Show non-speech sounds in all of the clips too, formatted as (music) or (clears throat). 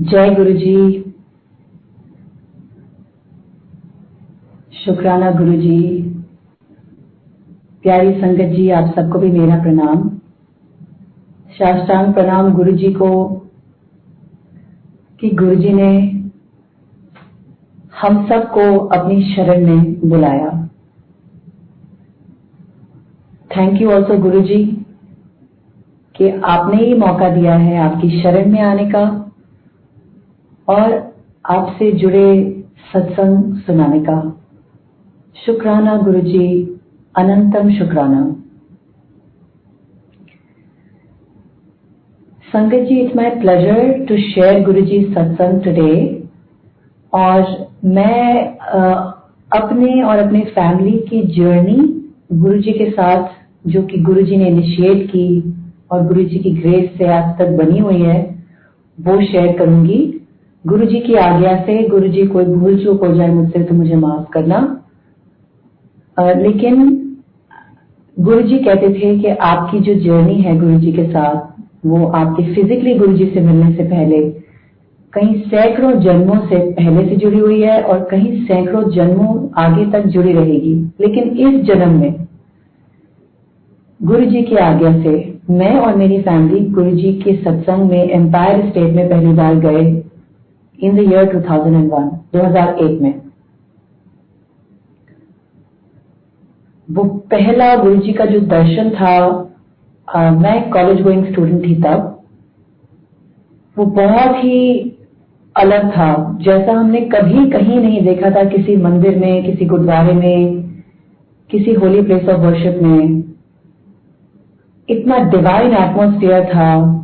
जय गुरु जी शुक्राना गुरु जी प्यारी संगत जी, आप सबको भी मेरा प्रणाम। साष्टांग प्रणाम गुरु जी को कि गुरु जी ने हम सबको अपनी शरण में बुलाया। थैंक यू ऑल्सो गुरु जी कि आपने ही मौका दिया है आपकी शरण में आने का। और आपसे जुड़े सत्संग सुनाने का शुक्राना गुरु जी अनंतम शुक्राना। संगत ji it's my pleasure to share Guru ji सत्संग टुडे और मैं अपने और अपने फैमिली की जर्नी गुरु जी के साथ, जो कि गुरु जी ने इनिशिएट की और गुरु जी की ग्रेस से आज तक बनी हुई है, वो शेयर करूँगी। गुरु जी की आज्ञा से गुरु जी कोई भूल चूक हो जाए मुझसे तो मुझे माफ़ करना। लेकिन गुरु जी कहते थे कि आपकी जो जर्नी है गुरु जी के साथ, वो आपके फिजिकली गुरु जी से मिलने से पहले कहीं सैकड़ों जन्मों से पहले से जुड़ी हुई है और कहीं सैकड़ों जन्मों आगे तक जुड़ी रहेगी। लेकिन इस जन्म में गुरु जी की आज्ञा से मैं और मेरी फैमिली गुरु जी के सत्संग में एम्पायर स्टेट में पहली बार गए। इन द ईयर 2001 2001 में। वो पहला गुरु जी का जो दर्शन था आ, मैं कॉलेज गोइंग स्टूडेंट थी तब वो बहुत ही अलग था। जैसा हमने कभी कहीं नहीं देखा था किसी मंदिर में किसी गुरुद्वारे में किसी होली प्लेस ऑफ़ वर्शिप में। इतना डिवाइन एटमोस्फियर था।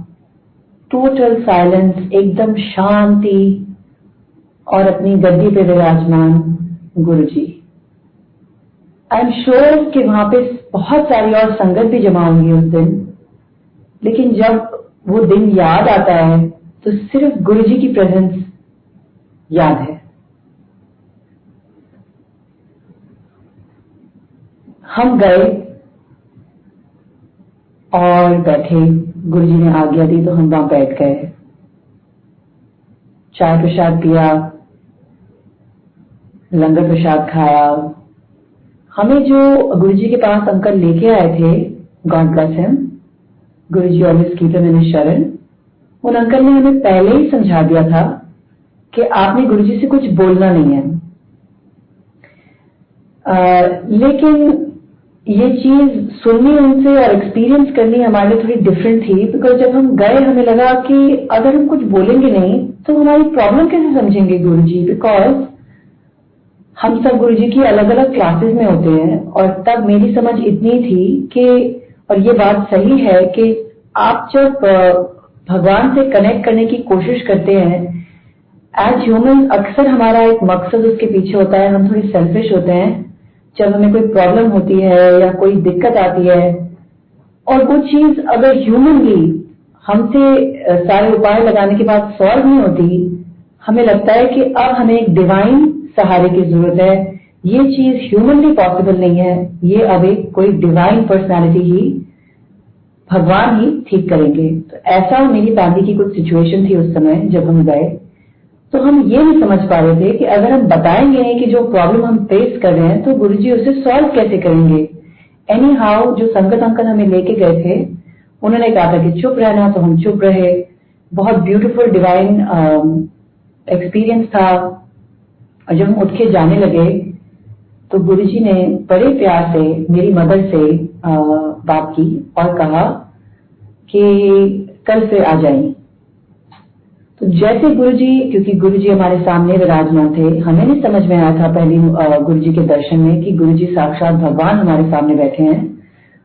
टोटल साइलेंस एकदम शांति और अपनी गद्दी पे विराजमान गुरु जी आई एम श्योर कि वहाँ पे बहुत सारी और संगत भी जमा होंगी उस दिन। लेकिन जब वो दिन याद आता है तो सिर्फ़ गुरु जी की प्रेजेंस याद है। हम गए और बैठे। गुरु जी ने आज्ञा दी तो हम वहाँ बैठ गए। चाय प्रसाद पिया। लंगर प्रसाद खाया। हमें जो गुरु जी के पास अंकल लेके आए थे गॉड ब्लेस हिम गुरु जी ऑलवेज कीप हिम शरण उन अंकल ने हमें पहले ही समझा दिया था कि आपने गुरु जी से कुछ बोलना नहीं है। आ, लेकिन ये चीज़ सुननी उनसे और एक्सपीरियंस करनी हमारे लिए थोड़ी डिफरेंट थी बिकॉज़ जब हम गए हमें लगा कि अगर हम कुछ बोलेंगे नहीं तो हमारी प्रॉब्लम कैसे समझेंगे गुरु जी बिकॉज़ हम सब गुरु जी की अलग अलग क्लासेस में होते हैं और तब मेरी समझ इतनी थी कि, और ये बात सही है कि आप जब भगवान से कनेक्ट करने की कोशिश करते हैं एज ह्यूमन अक्सर हमारा एक मकसद उसके पीछे होता है, हम थोड़ी सेल्फिश होते हैं। जब हमें कोई प्रॉब्लम होती है या कोई दिक्कत आती है, और वो चीज़ अगर ह्यूमनली हमसे सारे उपाय लगाने के बाद सॉल्व नहीं होती, हमें लगता है कि अब हमें एक डिवाइन सहारे की ज़रूरत है। ये चीज़ ह्यूमनली पॉसिबल नहीं है। ये अब एक कोई डिवाइन पर्सनैलिटी ही, भगवान ही ठीक करेंगे। तो ऐसा मेरी फैमिली की कुछ सिचुएशन थी उस समय जब हम गए। तो हम ये नहीं समझ पा रहे थे कि अगर हम बताएँगे कि जो प्रॉब्लम हम फेस कर रहे हैं तो गुरु जी उसे सॉल्व कैसे करेंगे? एनी हाउ जो संगत अंकल हमें लेके गए थे, उन्होंने कहा था कि चुप रहना तो हम चुप रहे। बहुत ब्यूटीफुल डिवाइन एक्सपीरियंस था। और जब हम उठ के जाने लगे तो गुरु जी ने बड़े प्यार से मेरी मदर से बात की और कहा कि कल से आ जाएँगे तो जैसे गुरु जी क्योंकि गुरु जी हमारे सामने विराजमान थे, हमें नहीं समझ में आया था पहली गुरु जी के दर्शन में कि गुरु जी साक्षात भगवान हमारे सामने बैठे हैं।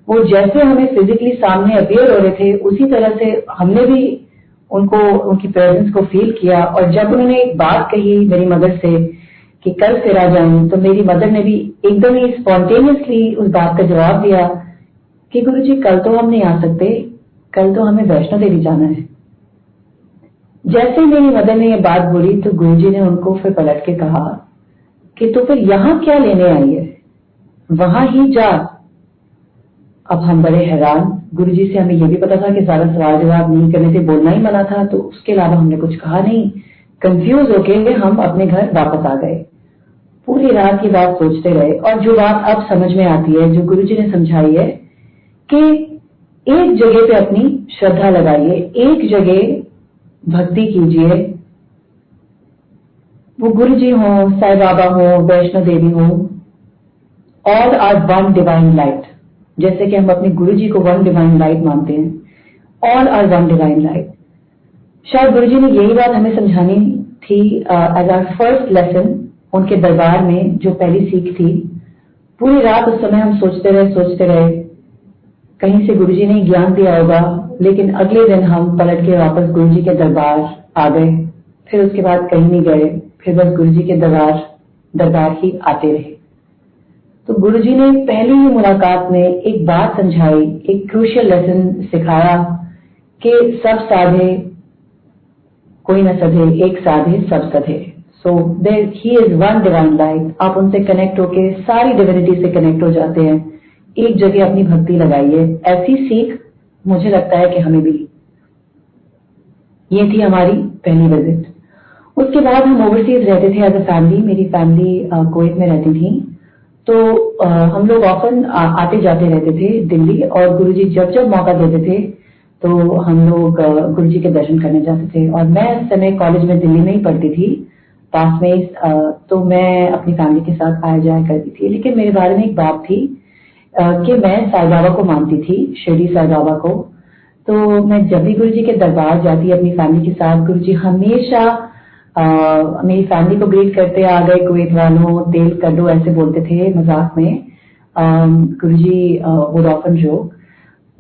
वो जैसे हमें फिजिकली सामने अपियर हो रहे थे, उसी तरह से हमने भी उनको, उनकी प्रेजेंस को फील किया और जब उन्होंने एक बात कही मेरी मदर से कि कल फिर आ जाए तो मेरी मदर ने भी एकदम ही स्पॉन्टेनियसली उस बात का जवाब दिया कि गुरु जी कल तो हम नहीं आ सकते, कल तो हमें वैष्णो देवी जाना है। जैसे ही मेरी मदर ने यह बात बोली तो गुरुजी ने उनको फिर पलट के कहा कि तो फिर यहाँ क्या लेने आई है? वहाँ ही जा। अब हम बड़े हैरान, गुरुजी से हमें यह भी पता था कि सारा सवाल जवाब नहीं करने से बोलना ही मना था तो उसके अलावा हमने कुछ कहा नहीं। कंफ्यूज होके हम अपने घर वापस आ गए। पूरी रात की बात सोचते रहे और जो बात अब समझ में आती है, जो गुरुजी ने समझाई है कि एक जगह पे अपनी श्रद्धा लगाइए, एक जगह भक्ति कीजिए। वो गुरु जी हो साई बाबा हो, वैष्णो देवी हो all are one divine light जैसे कि हम अपने गुरु जी को वन डिवाइन लाइट मानते हैं। All are one divine light शायद गुरु जी ने यही बात हमें समझानी थी एज आर फ़र्स्ट लेसन उनके दरबार में जो पहली सीख थी, पूरी रात उस समय हम सोचते रहे सोचते रहे, कहीं से गुरुजी ने ज्ञान दिया होगा, लेकिन अगले दिन हम पलट के वापस गुरुजी के दरबार आ गए। फिर उसके बाद कहीं नहीं गए, फिर बस गुरुजी के दरबार दरबार ही आते रहे। तो गुरुजी ने पहली ही मुलाकात में एक बात समझाई, एक क्रूशियल लेसन सिखाया कि सब साधे कोई न सधे, एक साधे सब सधे। सो देर ही इज़ वन डिवाइन लाइट आप उनसे कनेक्ट होके सारी डिविनिटी से कनेक्ट हो जाते हैं। एक जगह अपनी भक्ति लगाइए। ऐसी सीख मुझे लगता है कि हमें भी ये थी हमारी पहली विज़िट उसके बाद हम ओवरसीज रहते थे एज अ फैमिली मेरी फैमिली कोविड में रहती थी। तो हम लोग ऑफन आते जाते रहते थे दिल्ली और गुरुजी जब जब मौका देते थे तो हम लोग गुरु जी के दर्शन करने जाते थे। और मैं उस समय कॉलेज में दिल्ली में ही पढ़ती थी। पास में तो मैं अपनी फैमिली के साथ आया जाया करती थी। लेकिन मेरे बारे में एक बात थी कि मैं साई बाबा को मानती थी शिरडी साई बाबा को। तो मैं जब भी गुरु जी के दरबार जाती अपनी फैमिली के साथ गुरु जी हमेशा आ, मेरी फैमिली को ग्रीट करते आ गए कुवैत वालों तेल दो ऐसे बोलते थे मज़ाक में। Guru ji would often joke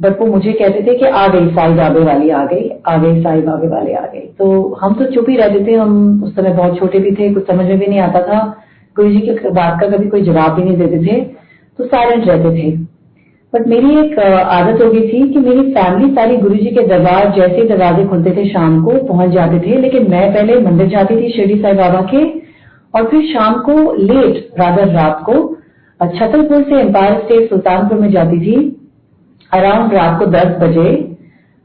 but वो मुझे कहते थे कि आ गई, साई बाबे वाली आ गई आ गई, साई बाबे वाले आ गई तो हम तो चुप ही रहते थे हम उस समय बहुत छोटे भी थे, कुछ समझ में भी नहीं आता था। गुरु जी की बात का कभी कोई जवाब भी नहीं देते थे तो साइलेंट रहते थे। बट मेरी एक आदत हो गई थी कि मेरी फैमिली सारी गुरु जी के दरबार, जैसे दरवाजे खुलते थे, शाम को पहुँच जाते थे। लेकिन मैं पहले मंदिर जाती थी शिरडी साई बाबा के, और फिर शाम को लेट राधर रात को, छतरपुर से एम्पायर स्टेट सुल्तानपुर में जाती थी। अराउंड रात को दस बजे।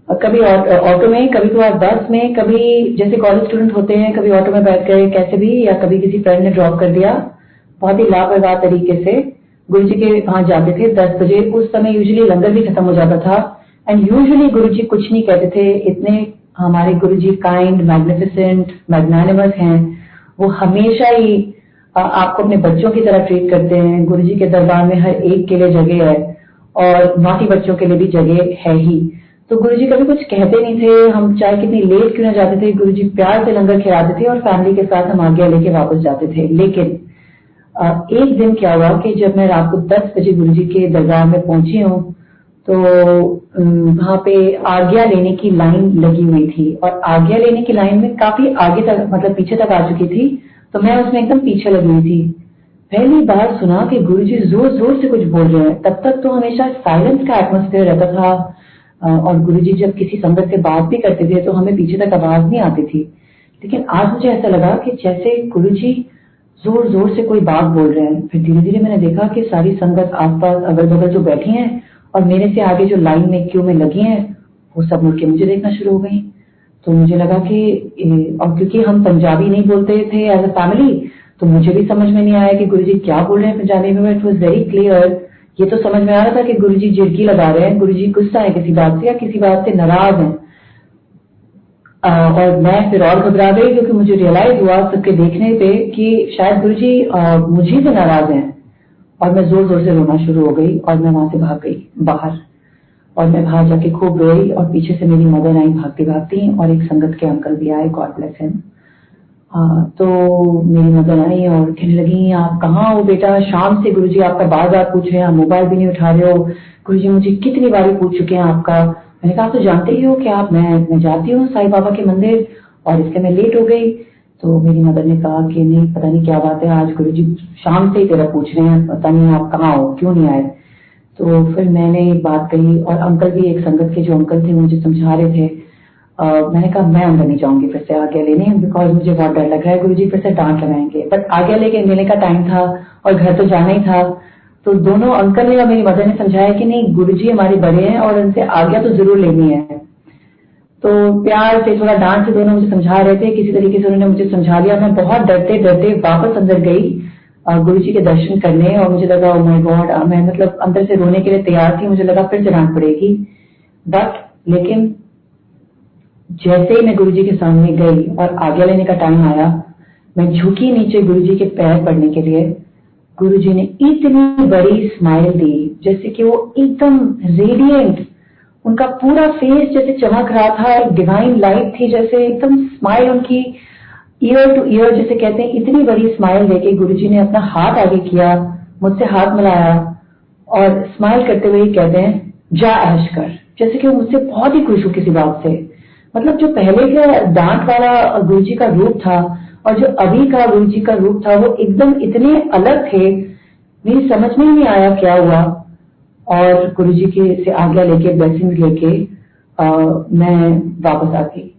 कभी ऑटो में, कभी कभार बस में, कभी जैसे कॉलेज स्टूडेंट होते हैं, कभी ऑटो में बैठ गए, कैसे भी, या कभी किसी फ्रेंड ने ड्रॉप कर दिया, बहुत ही लापरवाह तरीके से गुरु जी के वहाँ जाते थे दस बजे। उस समय यूजुअली लंगर भी खत्म हो जाता था। एंड यूजुअली गुरु जी कुछ नहीं कहते थे। इतने हमारे गुरु जी काइंड मैग्निफिसेंट मैग्नानिमस हैं। वो हमेशा ही आपको अपने बच्चों की तरह ट्रीट करते हैं। गुरु जी के दरबार में हर एक के लिए जगह है। और नौटी बच्चों के लिए भी जगह है ही। तो गुरु जी कभी कुछ कहते नहीं थे, हम चाहे कितनी लेट क्यों ना जाते थे गुरु जी प्यार से लंगर खिलाते थे और फैमिली के साथ हम आज्ञा लेके वापस जाते थे। लेकिन एक दिन क्या हुआ कि जब मैं रात को दस बजे गुरु जी के दरबार में पहुँची हूँ तो वहाँ पे आज्ञा लेने की लाइन लगी हुई थी और आज्ञा लेने की लाइन में काफ़ी आगे तक मतलब पीछे तक आ चुकी थी तो मैं उसमें एकदम पीछे लगी हुई थी। पहली बार सुना कि गुरु जी ज़ोर ज़ोर से कुछ बोल रहे हैं। तब तक तो हमेशा साइलेंस का एटमोस्फेयर रहता था। और गुरु जी जब किसी संगत से बात भी करते थे तो हमें पीछे तक आवाज़ नहीं आती थी। लेकिन आज मुझे ऐसा लगा कि जैसे गुरु जी ज़ोर ज़ोर से कोई बात बोल रहे हैं, फिर धीरे धीरे मैंने देखा कि सारी संगत आसपास अगल बगल जो बैठी हैं और मेरे से आगे जो लाइन में क्यू में लगी हैं, वो सब मुड़ के मुझे देखना शुरू हो गई। तो मुझे लगा कि और क्योंकि हम पंजाबी नहीं बोलते थे एज अ फैमिली तो मुझे भी समझ में नहीं आया कि गुरु जी क्या बोल रहे हैं पंजाबी में इट वॉज़ वेरी क्लियर ये तो समझ में आ रहा था कि गुरु जी जिरकी लगा रहे हैं गुरु जी गुस्सा है किसी बात से या किसी बात से नाराज़ हैं। और मैं फिर और घबरा गई क्योंकि मुझे रियलाइज़ हुआ सबके देखने पे कि शायद गुरु जी मुझे से नाराज़ हैं। और मैं ज़ोर ज़ोर से रोना शुरू हो गई और मैं वहाँ से भाग गई, बाहर। और मैं बाहर जाके खूब रोई और पीछे से मेरी मदर आई भागती भागती और एक संगत के अंकल भी आए गॉड ब्लेस हिम तो मेरी मदर आई और कहने लगी, आप कहाँ हो बेटा? शाम से गुरुजी आपका बार बार पूछ रहे हैं, आप मोबाइल भी नहीं उठा रहे हो। गुरुजी मुझे कितनी बार पूछ चुके हैं आपका। मैंने कहा तो जानते ही हो कि आप, मैं मैं जाती हूँ साईं बाबा के मंदिर और इसलिए मैं लेट हो गई। तो मेरी मदर ने कहा कि नहीं, पता नहीं क्या बात है, आज गुरु जी शाम से ही तेरा पूछ रहे हैं, पता नहीं आप कहाँ हो, क्यों नहीं आए? तो फिर मैंने बात कही और अंकल भी, एक संगत के जो अंकल थे मुझे समझा रहे थे मैंने कहा, मैं अंदर नहीं जाऊँगी फिर से आज्ञा लेने बिकॉज़ मुझे बहुत डर लग रहा है गुरु जी फिर से डांट लगाएँगे. बट आज्ञा लेके लेने का टाइम था और घर तो जाना ही था। तो दोनों अंकल ने और मेरी मदर ने समझाया कि नहीं, गुरुजी हमारे बड़े हैं और उनसे आज्ञा तो ज़रूर लेनी है। तो प्यार से, थोड़ा डांट से दोनों मुझे समझा रहे थे, किसी तरीके से उन्होंने मुझे समझा लिया। मैं बहुत डरते डरते वापस अंदर गई गुरु जी के दर्शन करने और मुझे लगा ओ माय गॉड मैं मतलब अंदर से रोने के लिए तैयार थी, मुझे लगा फिर से डांट पड़ेगी। बट लेकिन जैसे ही मैं गुरु जी के सामने गई और आज्ञा लेने का टाइम आया, मैं झुकी नीचे गुरु जी के पैर पड़ने के लिए गुरु जी ने इतनी बड़ी स्माइल दी, जैसे कि वो एकदम रेडियंट उनका पूरा फेस जैसे चमक रहा था, एक डिवाइन लाइट थी जैसे, एकदम स्माइल उनकी ईयर टू ईयर जैसे कहते हैं, इतनी बड़ी स्माइल देके गुरुजी ने अपना हाथ आगे किया, मुझसे हाथ मिलाया और स्माइल करते हुए कहते हैं, जा ऐश कर, जैसे कि वो मुझसे बहुत ही खुश हूँ किसी बात से। मतलब जो पहले का डांट वाला गुरु जी का रूप था और जो अभी का गुरु जी का रूप था, वो एकदम इतने अलग थे, मेरी समझ में ही नहीं आया क्या हुआ। और गुरु जी के से आज्ञा लेके ब्लेसिंग लेके मैं वापस आ गई।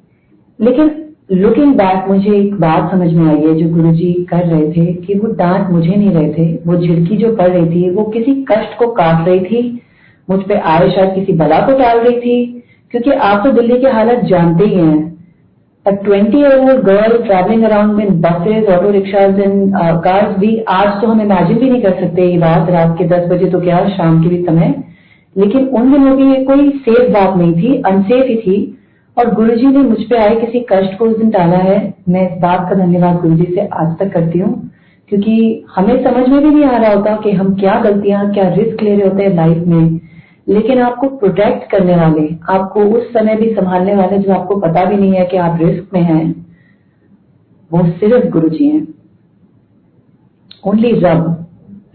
लेकिन लुकिंग बैक मुझे एक बात समझ में आई है, जो गुरु जी कर रहे थे, कि वो डांट मुझे नहीं रहे थे, वो झिड़की जो पड़ रही थी, वो किसी कष्ट को काट रही थी, मुझ पे आए शायद किसी बला को टाल रही थी क्योंकि आप तो दिल्ली की हालत जानते ही हैं। A 20 year old girl traveling around in buses, auto and uh, भी आज तो हम इमेजिन भी नहीं कर सकते ये बात। रात के 10 बजे तो क्या शाम के भी समय। लेकिन उन दिनों भी ये कोई सेफ़ बात नहीं थी अनसेफ ही थी। और गुरुजी ने मुझ पे आए किसी कष्ट को उस दिन टाला है। मैं इस बात का धन्यवाद गुरुजी से आज तक करती हूँ। क्योंकि हमें समझ में भी नहीं आ रहा होता कि हम क्या गलतियाँ क्या रिस्क ले रहे होते हैं लाइफ में। लेकिन आपको प्रोटेक्ट करने वाले, आपको उस समय भी संभालने वाले जो आपको पता भी नहीं है कि आप रिस्क में हैं, वो सिर्फ़ गुरु जी हैं। ओनली रब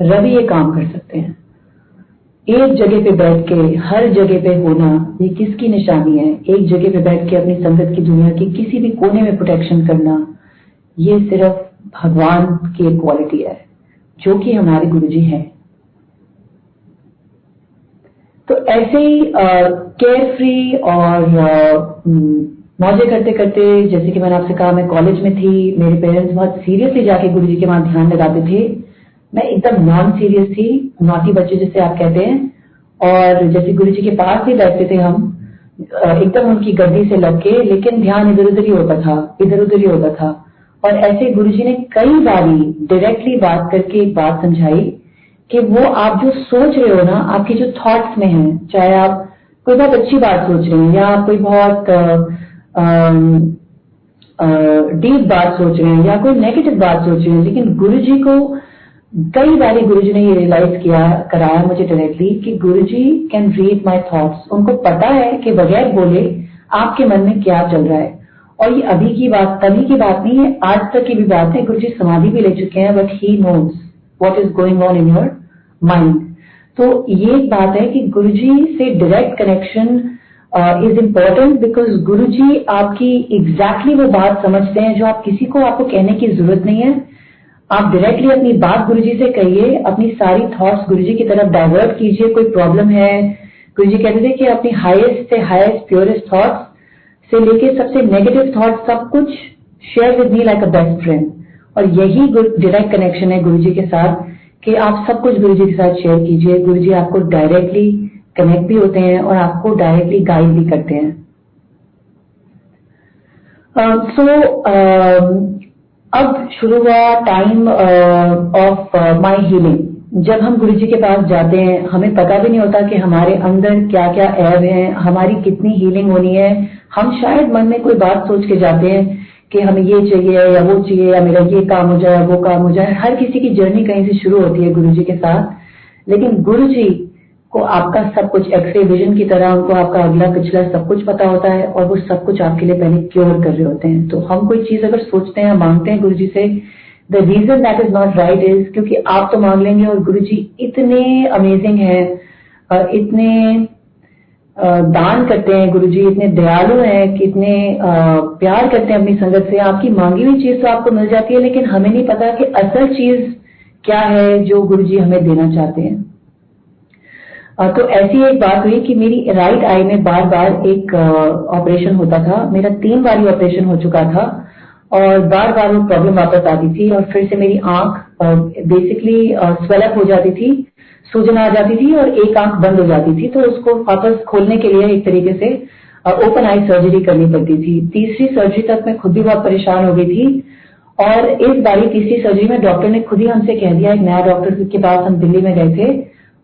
रवि ये काम कर सकते हैं। एक जगह पे बैठ के, हर जगह पे होना ये किसकी निशानी है? एक जगह पे बैठ के अपनी संगत की दुनिया की किसी भी कोने में प्रोटेक्शन करना, ये सिर्फ़ भगवान की एक क्वालिटी है, जो कि हमारे गुरु जी हैं। तो ऐसे ही केयर फ्री और मौजे करते करते, जैसे कि मैंने आपसे कहा, मैं कॉलेज में थी, मेरे पेरेंट्स बहुत सीरियसली जाके गुरु जी के वहाँ ध्यान लगाते थे। मैं एकदम नॉन सीरियस थी नौटी बच्चे जिसे आप कहते हैं। और जैसे गुरु जी के पास भी बैठते थे हम एकदम उनकी गद्दी से लग के, लेकिन ध्यान इधर उधर ही होता था, इधर उधर ही होता था। और ऐसे गुरु जी ने कई बारी डायरेक्टली बात करके एक बात समझाई कि वो आप जो सोच रहे हो ना, आपके जो थॉट्स में है, चाहे आप कोई बहुत अच्छी बात सोच रहे हैं या आप कोई बहुत डीप बात सोच रहे हैं या कोई नेगेटिव बात सोच रहे हैं, लेकिन गुरु जी को कई बार गुरु जी ने ये रियलाइज़ किया, कराया मुझे डायरेक्टली कि Guru ji can read my thoughts उनको पता है कि बगैर बोले आपके मन में क्या चल रहा है। और ये अभी की बात, तभी की बात नहीं है, आज तक की भी बात है गुरु जी समाधि भी ले चुके हैं but he knows what is going on in your mind तो ये एक बात है कि गुरुजी से direct connection is important because Guruji आपकी एग्जैक्टली exactly वो बात समझते हैं जो आप किसी को आपको कहने की ज़रूरत नहीं है। आप डायरेक्टली अपनी बात गुरुजी से कहिए, अपनी सारी थॉट्स गुरुजी की तरफ़ डाइवर्ट कीजिए, कोई प्रॉब्लम है। गुरुजी कहते थे कि अपनी हाईएस्ट से हाईएस्ट प्योरेस्ट थॉट्स से लेके सबसे नेगेटिव थॉट्स सब कुछ share with me like a best friend और यही डायरेक्ट कनेक्शन है गुरुजी के साथ। कि आप सब कुछ गुरु जी के साथ शेयर कीजिए। गुरु जी आपको डायरेक्टली कनेक्ट भी होते हैं और आपको डायरेक्टली गाइड भी करते हैं। सो अब शुरू हुआ टाइम ऑफ़ माय हीलिंग जब हम गुरु जी के पास जाते हैं, हमें पता भी नहीं होता कि हमारे अंदर क्या क्या ऐब है, हमारी कितनी हीलिंग होनी है। हम शायद मन में कोई बात सोच के जाते हैं कि हमें ये चाहिए या वो चाहिए या मेरा ये काम हो जाए वो काम हो जाए। हर किसी की जर्नी कहीं से शुरू होती है गुरु जी के साथ। लेकिन गुरु जी को आपका सब कुछ एक्सरे विजन की तरह, उनको आपका अगला पिछला सब कुछ पता होता है और वो सब कुछ आपके लिए पहले क्योर कर रहे होते हैं। तो हम कोई चीज़ अगर सोचते हैं मांगते हैं गुरु जी से the reason that is not right is क्योंकि आप तो मांग लेंगे और गुरु जी इतने अमेजिंग है इतने दान करते हैं गुरु जी इतने दयालु हैं कि इतने प्यार करते हैं अपनी संगत से। आपकी मांगी हुई चीज़ तो आपको मिल जाती है, लेकिन हमें नहीं पता कि असल चीज़ क्या है जो गुरु जी हमें देना चाहते हैं। तो ऐसी एक बात हुई कि मेरी राइट आई में बार बार एक ऑपरेशन होता था। मेरा तीन बार ही ऑपरेशन हो चुका था और बार बार वो प्रॉब्लम वापस आती थी और फिर से मेरी आँख बेसिकली स्वेलअप हो जाती थी। सूजन आ जाती थी और एक आँख बंद हो जाती थी तो उसको वापस खोलने के लिए एक तरीके से ओपन आई सर्जरी करनी पड़ती थी। तीसरी सर्जरी तक मैं खुद भी बहुत परेशान हो गई थी और इस बारी तीसरी सर्जरी में डॉक्टर ने खुद ही हमसे कह दिया, एक नया डॉक्टर के पास हम दिल्ली में गए थे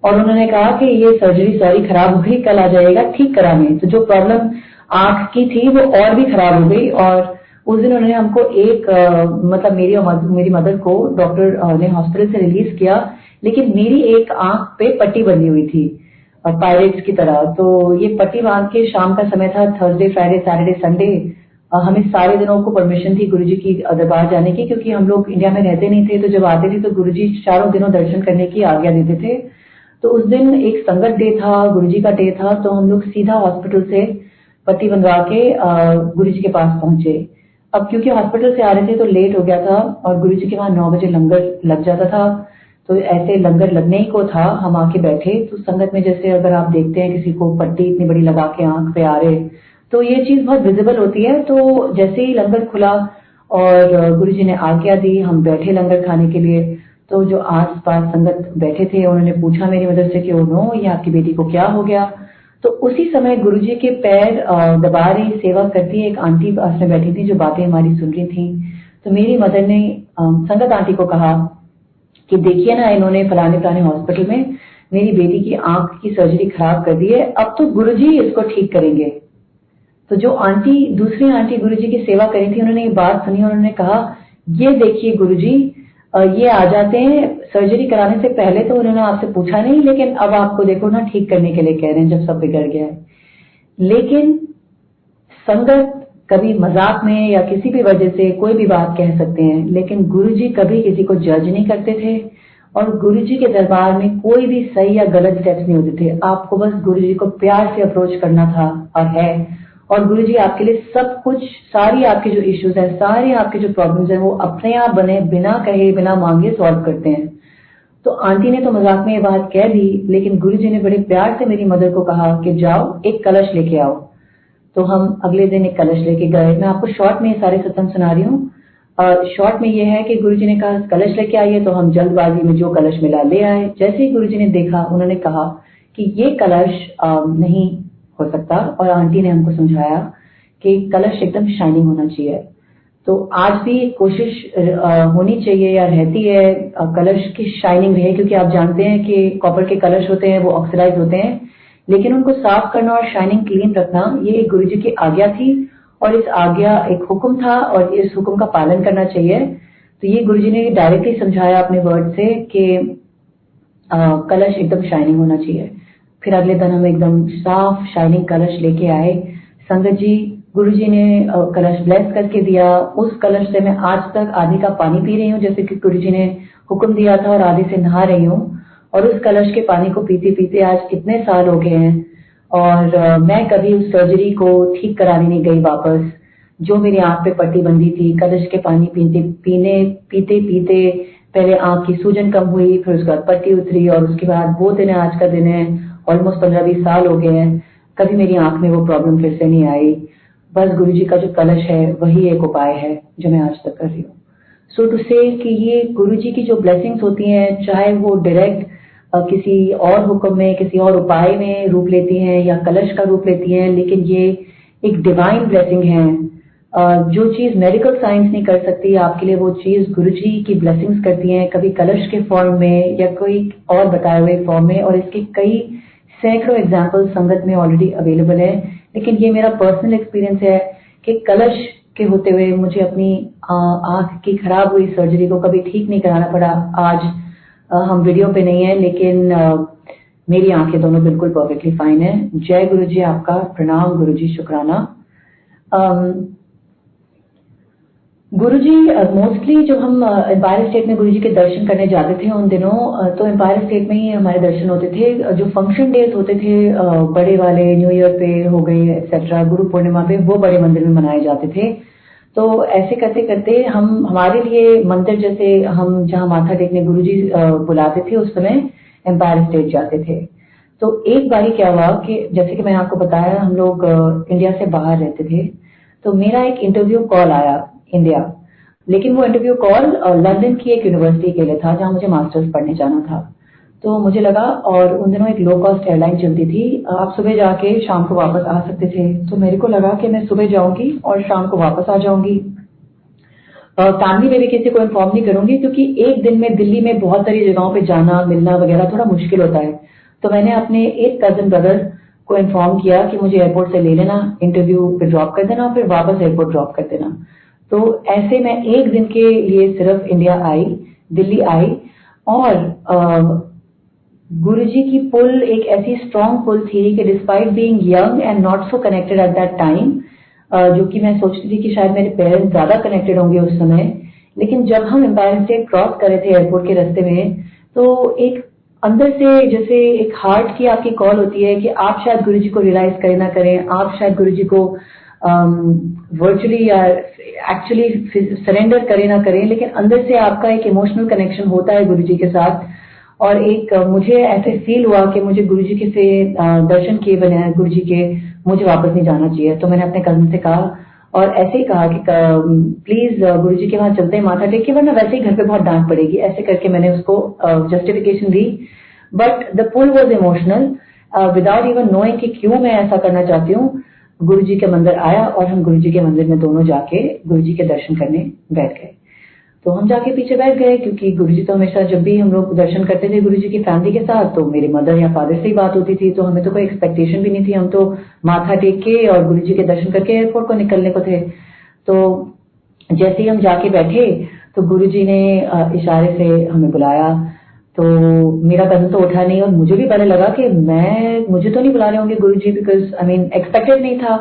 और उन्होंने कहा कि ये सर्जरी सॉरी खराब हो गई, कल आ जाएगा, ठीक कराने। तो जो प्रॉब्लम आँख की थी वो और भी खराब हो गई और उस दिन उन्होंने हमको एक मतलब मेरी और मेरी मदर को डॉक्टर ने हॉस्पिटल से रिलीज़ किया लेकिन मेरी एक आँख पे पट्टी बंधी हुई थी पायरेट्स की तरह। तो ये पट्टी बाँध के शाम का समय था थर्सडे फ्राइडे सैटरडे संडे हमें सारे दिनों को परमिशन थी गुरुजी की दरबार जाने की, क्योंकि हम लोग इंडिया में रहते नहीं थे तो जब आते थे तो गुरुजी चारों दिनों दर्शन करने की आज्ञा देते थे। तो उस दिन एक संगत डे था, गुरुजी का डे था तो हम लोग सीधा हॉस्पिटल से पट्टी बनवा के गुरु के पास पहुँचे। अब क्योंकि हॉस्पिटल से आ रहे थे तो लेट हो गया था, और गुरु जी के वहाँ नौ बजे लंगर लग जाता था। तो ऐसे लंगर लगने ही को था, हम आके बैठे। तो संगत में जैसे अगर आप देखते हैं किसी को पट्टी इतनी बड़ी लगा के आँख पे आ रहे तो ये चीज़ बहुत विजिबल होती है। तो जैसे ही लंगर खुला और गुरु जी ने आज्ञा दी, हम बैठे लंगर खाने के लिए। तो जो आस पास संगत बैठे थे, उन्होंने पूछा मेरी मदद से कि नो, ये आपकी बेटी को क्या हो गया? तो उसी समय गुरु जी के पैर दबा रही, सेवा करती एक आंटी पास में बैठी थी, जो बातें हमारी सुन रही थी। तो मेरी मदर ने संगत आंटी को कहा कि देखिए ना, इन्होंने फलाने फलाने हॉस्पिटल में मेरी बेटी की आँख की सर्जरी खराब कर दी है, अब तो गुरुजी इसको ठीक करेंगे। तो जो आंटी, दूसरी आंटी गुरुजी की सेवा करी थी, उन्होंने ये बात सुनी और उन्होंने कहा, ये देखिए गुरुजी ये आ जाते हैं सर्जरी कराने से पहले तो उन्होंने आपसे पूछा नहीं, लेकिन अब आपको देखो ना, ठीक करने के लिए कह रहे हैं जब सब बिगड़ गया है। लेकिन संगत कभी मज़ाक में या किसी भी वजह से कोई भी बात कह सकते हैं, लेकिन गुरु जी कभी किसी को जज नहीं करते थे और गुरु जी के दरबार में कोई भी सही या गलत स्टेप्स नहीं होते थे। आपको बस गुरु जी को प्यार से अप्रोच करना था और है। और गुरु जी आपके लिए सब कुछ, सारी आपके जो इश्यूज़ है, सारी आपके जो प्रॉब्लम्स है, वो अपने आप बने, बिना कहे, बिना मांगे सॉल्व करते हैं। तो आंटी ने तो मज़ाक में ये बात कह दी, लेकिन गुरु जी ने बड़े प्यार से मेरी मदर को कहा कि जाओ, एक कलश लेके आओ। तो हम अगले दिन एक कलश लेके गए। मैं आपको शॉर्ट में ये सारे सत्संग सुना रही हूँ। शॉर्ट में ये है कि गुरुजी ने कहा, कलश लेके आइए तो हम जल्दबाजी में जो कलश मिला ले आए। जैसे ही गुरुजी ने देखा, उन्होंने कहा कि ये कलश नहीं हो सकता। और आंटी ने हमको समझाया कि कलश एकदम शाइनिंग होना चाहिए। तो आज भी कोशिश होनी चाहिए या रहती है कलश की शाइनिंग रहे क्योंकि आप जानते हैं कि कॉपर के कलश होते हैं, वो ऑक्सीडाइज होते हैं। लेकिन उनको साफ़ करना और शाइनिंग क्लीन रखना, ये गुरु जी की आज्ञा थी और इस आज्ञा एक हुक्म था और इस हुक्म का पालन करना चाहिए। तो ये गुरु जी ने डायरेक्टली समझाया अपने वर्ड से कि कलश एकदम शाइनिंग होना चाहिए। फिर अगले दिन हम एकदम साफ़ शाइनिंग कलश लेके आए। संगत जी गुरु जी ने कलश ब्लेस करके दिया। उस कलश से मैं आज तक आधे का पानी पी रही हूँ, जैसे कि गुरु जी ने हुक्म दिया था और आधे से नहा रही हूँ। और उस कलश के पानी को पीते पीते आज कितने साल हो गए हैं। और मैं कभी उस सर्जरी को ठीक कराने नहीं गई वापस। जो मेरी आँख पे पट्टी बंधी थी, कलश के पानी पीते, पीने, पीते पहले आँख की सूजन कम हुई, फिर उसके बाद पट्टी उतरी और उसके बाद वो दिन है, आज का दिन है ऑलमोस्ट पंद्रह बीस साल हो गए हैं। कभी मेरी आँख में वो प्रॉब्लम फिर से नहीं आई। बस गुरु जी का जो कलश है, वही एक उपाय है जो मैं आज तक कर रही हूँ। सो टू से कि ये गुरु जी की जो ब्लेसिंग्स होती हैं, चाहे वो डायरेक्ट किसी और हुक्म में, किसी और उपाय में रूप लेती हैं या कलश का रूप लेती हैं, लेकिन ये एक डिवाइन ब्लेसिंग है। जो चीज़ मेडिकल साइंस नहीं कर सकती, आपके लिए वो चीज़ गुरु जी की ब्लेसिंग्स करती हैं, कभी कलश के फॉर्म में या कोई और बताए हुए फॉर्म में, और इसके कई सैकड़ों एग्ज़ाम्पल संगत में ऑलरेडी अवेलेबल है। लेकिन ये मेरा पर्सनल एक्सपीरियंस है कि कलश के होते हुए मुझे अपनी आँख की खराब हुई सर्जरी को कभी ठीक नहीं कराना पड़ा। आज हम वीडियो पे नहीं है, लेकिन मेरी आँखें दोनों बिल्कुल परफेक्टली फाइन है। जय गुरु जी आपका प्रणाम गुरु जी शुक्राना गुरु जी मोस्टली जब हम एम्पायर स्टेट में गुरु जी के दर्शन करने जाते थे उन दिनों तो एम्पायर स्टेट में ही हमारे दर्शन होते थे। जो फ़ंक्शन डेज़ होते थे बड़े वाले न्यू ईयर पे हो गए एक्सेट्रा गुरु पूर्णिमा पे, वो बड़े मंदिर में मनाए जाते थे। तो ऐसे करते करते हम, हमारे लिए मंदिर जैसे हम जहाँ माथा टेकने गुरु जी बुलाते थे, उस समय एम्पायर स्टेट जाते थे। तो एक बारी क्या हुआ कि जैसे कि मैंने आपको बताया, हम लोग इंडिया से बाहर रहते थे तो मेरा एक इंटरव्यू कॉल आया इंडिया लेकिन वो इंटरव्यू कॉल लंदन की एक यूनिवर्सिटी के लिए था, जहाँ मुझे मास्टर्स पढ़ने जाना था। तो मुझे लगा, और उन दिनों एक लो कॉस्ट एयरलाइन चलती थी। आप सुबह जाके शाम को वापस आ सकते थे। तो मेरे को लगा कि मैं सुबह जाऊँगी और शाम को वापस आ जाऊँगी। फैमिली में भी किसी को इन्फॉर्म नहीं करूँगी, क्योंकि एक दिन में दिल्ली में बहुत सारी जगहों पे जाना, मिलना वगैरह थोड़ा मुश्किल होता है। तो मैंने अपने एक कज़न ब्रदर को इन्फॉर्म किया कि मुझे एयरपोर्ट से ले लेना इंटरव्यू पे ड्रॉप कर देना, फिर वापस एयरपोर्ट ड्रॉप कर देना। तो ऐसे मैं एक दिन के लिए सिर्फ़ इंडिया आई, दिल्ली आई, और गुरु जी की पुल एक ऐसी स्ट्रॉन्ग पुल थी कि despite being young and not so connected at that time जो कि मैं सोचती थी कि शायद मेरे पेरेंट्स ज़्यादा कनेक्टेड होंगे उस समय, लेकिन जब हम एम्पायर स्टेट क्रॉस कर रहे थे एयरपोर्ट के रास्ते में तो एक अंदर से जैसे एक हार्ट की आपकी कॉल होती है कि आप शायद गुरु जी को रियलाइज़ करें ना करें, आप शायद गुरु जी को वर्चुअली या एक्चुअली सरेंडर करें ना करें, लेकिन अंदर से आपका एक इमोशनल कनेक्शन होता है गुरु जी के साथ और एक मुझे ऐसे फील हुआ कि मुझे गुरु जी से दर्शन किए बने गुरु जी के मुझे वापस नहीं जाना चाहिए। तो मैंने अपने कज़न से कहा और ऐसे ही कहा कि प्लीज़ गुरु जी के वहाँ चलते हैं माथा टेक के, वरना वैसे ही घर पे बहुत डांट पड़ेगी। ऐसे करके मैंने उसको justification the. But the pull was emotional without even knowing कि क्यों मैं ऐसा करना चाहती हूँ गुरु जी के मंदिर आया और हम गुरु जी के मंदिर में दोनों जाके गुरु जी के दर्शन करने बैठ गए। तो हम जाके पीछे बैठ गए, क्योंकि गुरु जी तो हमेशा जब भी हम लोग दर्शन करते थे गुरु जी की फैमिली के साथ तो मेरे मदर या फादर से ही बात होती थी तो हमें तो कोई एक्सपेक्टेशन भी नहीं थी। हम तो माथा टेक के और गुरु जी के दर्शन करके एयरपोर्ट को निकलने को थे। तो जैसे ही हम जाके बैठे तो गुरु जी ने इशारे से हमें बुलाया। तो मेरा कदम तो उठा नहीं, और मुझे भी पहले लगा कि मैं, मुझे तो नहीं बुला रहे होंगे Guru ji because I mean expected नहीं था।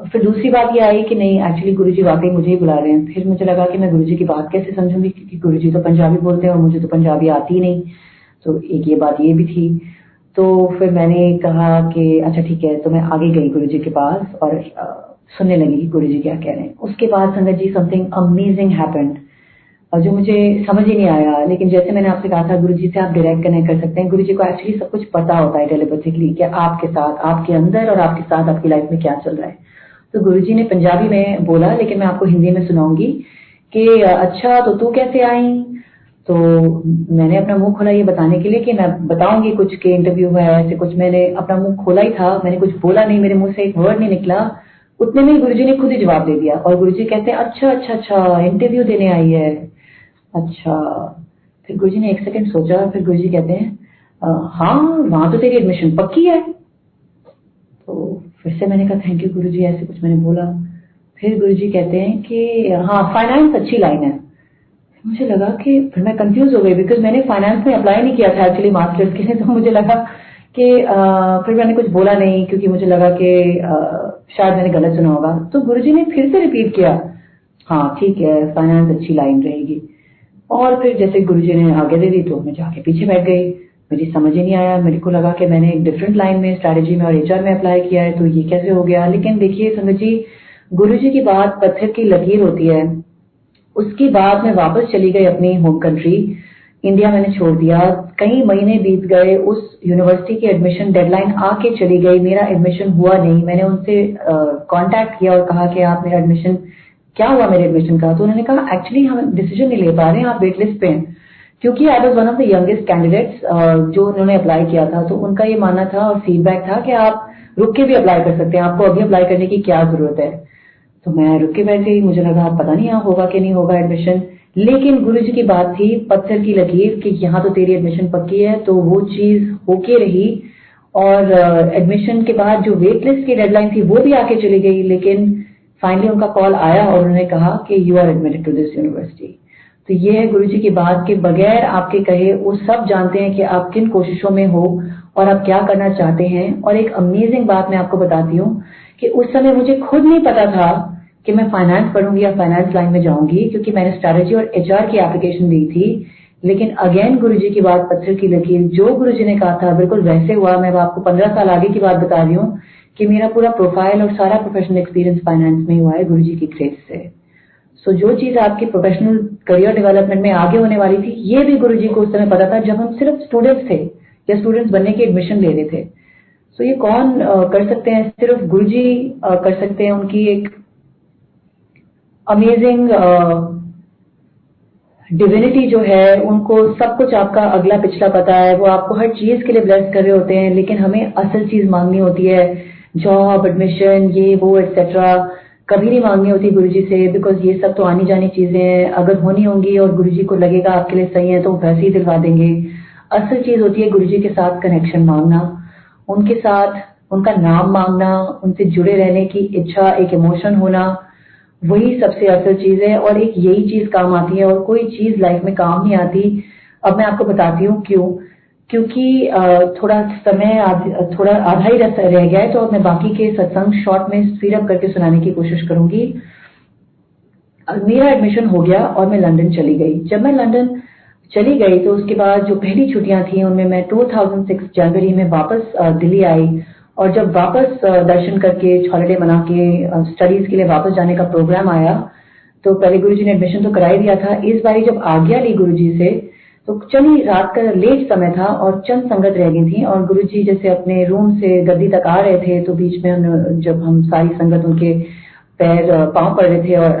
फिर दूसरी बात ये आई कि नहीं एक्चुअली गुरु जी वाकई मुझे ही बुला रहे हैं। फिर मुझे लगा कि मैं गुरु जी की बात कैसे समझूँगी? क्योंकि गुरु जी तो पंजाबी बोलते हैं और मुझे तो पंजाबी आती ही नहीं। तो एक ये बात ये भी थी। तो फिर मैंने कहा कि अच्छा ठीक है तो मैं आगे गई गुरु जी के पास और आ, सुनने लगी कि गुरु जी क्या कह रहे हैं। उसके बाद संगत जी समथिंग अमेजिंग हैपेंड और जो मुझे समझ ही नहीं आया लेकिन जैसे मैंने आपसे कहा था गुरु जी से आप डायरेक्ट कनेक्ट कर सकते हैं। गुरु जी को एक्चुअली सब कुछ पता होता है टेलीपैथिकली कि आपके साथ आपके अंदर और आपके साथ आपकी लाइफ में क्या चल रहा है। तो गुरुजी ने पंजाबी में बोला, लेकिन मैं आपको हिंदी में सुनाऊँगी कि अच्छा तो तू कैसे आई? तो मैंने अपना मुँह खोला ये बताने के लिए कि मैं बताऊँगी कुछ के इंटरव्यू है, ऐसे कुछ मैंने अपना मुँह खोला ही था, मैंने कुछ बोला नहीं, मेरे मुँह से एक वर्ड नहीं निकला। उतने में गुरुजी ने खुद ही जवाब दे दिया और गुरुजी कहते हैं अच्छा अच्छा अच्छा इंटरव्यू देने आई है। अच्छा फिर गुरुजी ने एक सेकंड सोचा, फिर गुरुजी कहते हैं हाँ वहाँ तो तेरी एडमिशन पक्की है। तो फिर से मैंने कहा थैंक यू गुरु जी ऐसे कुछ मैंने बोला। फिर गुरु जी कहते हैं कि हाँ फाइनेंस अच्छी लाइन है। मुझे लगा कि, फिर मैं कंफ्यूज हो गई बिकॉज़ मैंने फाइनेंस में अप्लाई नहीं किया था एक्चुअली मास्टर्स के लिए तो मुझे लगा कि फिर मैंने कुछ बोला नहीं, क्योंकि मुझे लगा कि शायद मैंने गलत सुना होगा। तो गुरुजी ने फिर से रिपीट किया हाँ ठीक है फाइनेंस अच्छी लाइन रहेगी। और फिर जैसे गुरुजी ने आगे दे दी तो मैं जाके पीछे बैठ गई। मुझे समझ ही नहीं आया। मेरे को लगा कि मैंने एक डिफरेंट लाइन में स्ट्रैटेजी में और एचआर में अप्लाई किया है तो ये कैसे हो गया? लेकिन देखिए संगत जी गुरु जी की बात पत्थर की लकीर होती है। उसके बाद मैं वापस चली गई अपनी होम कंट्री इंडिया मैंने छोड़ दिया। कई महीने बीत गए, उस यूनिवर्सिटी की एडमिशन डेडलाइन आके चली गई। मेरा एडमिशन हुआ नहीं। मैंने उनसे कांटेक्ट किया और कहा कि आप मेरा एडमिशन क्या हुआ मेरे एडमिशन का? तो उन्होंने कहा एक्चुअली हम डिसीज़न नहीं ले पा रहे हैं, आप वेटलिस्ट पे हैं। क्योंकि I was one of the youngest candidates जो उन्होंने अप्लाई किया था तो उनका ये मानना था और फीडबैक था कि आप रुक के भी अप्लाई कर सकते हैं आपको अभी अप्लाई करने की क्या ज़रूरत है। तो मैं रुक के बैठ गई मुझे लगा पता नहीं यहाँ होगा कि नहीं होगा एडमिशन लेकिन गुरु जी की बात थी पत्थर की लकीर कि यहाँ तो तेरी एडमिशन पक्की है तो वो चीज़ होके रही। और एडमिशन uh, के बाद जो वेट लिस्ट की डेडलाइन थी वो भी आके चली गई लेकिन फाइनली उनका कॉल आया और उन्होंने कहा कि you are admitted to this university तो ये है गुरु जी की बात के बगैर आपके कहे, वो सब जानते हैं कि आप किन कोशिशों में हो और आप क्या करना चाहते हैं। और एक अमेजिंग बात मैं आपको बताती हूँ कि उस समय मुझे खुद नहीं पता था कि मैं फाइनेंस पढ़ूँगी या फाइनेंस लाइन में जाऊँगी, क्योंकि मैंने स्ट्रैटेजी और एचआर की एप्लीकेशन दी थी। लेकिन अगेन गुरु जी की बात पत्थर की लकीर जो गुरु जी ने कहा था, बिल्कुल वैसे हुआ। मैं आपको पंद्रह साल आगे की बात बता रही हूँ कि मेरा पूरा प्रोफ़ाइल और सारा प्रोफेशनल एक्सपीरियंस फाइनेंस में हुआ है गुरु जी की ग्रेस से। सो जो चीज़ आपकी प्रोफेशनल करियर डेवलपमेंट में आगे होने वाली थी, ये भी गुरु को उस समय पता था जब हम सिर्फ़ स्टूडेंट्स थे, या स्टूडेंट्स बनने की एडमिशन ले रहे थे। सो ये कौन कर सकते हैं? सिर्फ़ गुरु जी कर सकते हैं उनकी एक अमेजिंग डिविनिटी जो है, उनको सब कुछ आपका अगला पिछला पता है। वो आपको हर चीज़ के लिए ब्लेस कर रहे होते हैं, लेकिन हमें असल चीज़ मांगनी होती है जॉब एडमिशन ये, वो एक्सेट्रा कभी नहीं मांगनी होती गुरुजी से बिकॉज़ ये सब तो आनी जानी चीज़ें हैं अगर होनी होंगी और गुरुजी को लगेगा आपके लिए सही है तो वैसे ही दिलवा देंगे। असल चीज़ होती है गुरुजी के साथ कनेक्शन मांगना, उनके साथ उनका नाम मांगना, उनसे जुड़े रहने की इच्छा, एक इमोशन होना, वही सबसे असल चीज़ है। और एक यही चीज़ काम आती है और कोई चीज़ लाइफ में काम नहीं आती। अब मैं आपको बताती हूँ क्यों। क्योंकि थोड़ा समय थोड़ा आधा ही रह गया है तो मैं बाकी के सत्संग शॉर्ट में स्पीड अप करके सुनाने की कोशिश करूँगी। मेरा एडमिशन हो गया और मैं लंदन चली गई। जब मैं लंदन चली गई तो उसके बाद जो पहली छुट्टियाँ थी, उनमें मैं 2006 जनवरी में वापस दिल्ली आई और जब वापस दर्शन करके हॉलिडे मना के स्टडीज़ के लिए वापस जाने का प्रोग्राम आया तो पहले गुरुजी ने एडमिशन तो करा ही दिया था। इस बारी जब आज्ञा ली गुरुजी से तो चली रात का लेट समय था और चंद संगत रह गई थी और गुरुजी जैसे अपने रूम से गद्दी तक आ रहे थे तो बीच में जब हम सारी संगत उनके पैर पाँव पड़ रहे थे और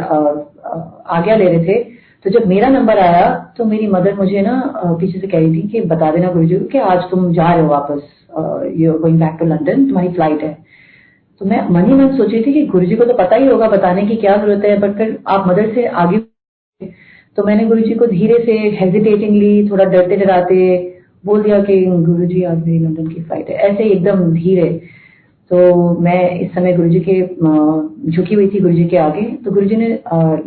आज्ञा ले रहे थे तो जब मेरा नंबर आया तो मेरी मदर मुझे ना पीछे से कह रही थी कि बता देना गुरुजी को कि आज तुम जा रहे हो वापस you going back to London तुम्हारी फ़्लाइट है। तो मैं मन ही मन सोची थी कि गुरुजी को तो पता ही होगा बताने की क्या ज़रूरत है बट फिर आप मदर से आगे तो मैंने गुरु जी को धीरे से हेजिटेटिंगली थोड़ा डरते डराते बोल दिया कि गुरु जी आज मेरी लंदन की फ़्लाइट है। ऐसे एकदम धीरे। तो मैं इस समय गुरु जी के झुकी हुई थी गुरु जी के आगे। तो गुरु जी ने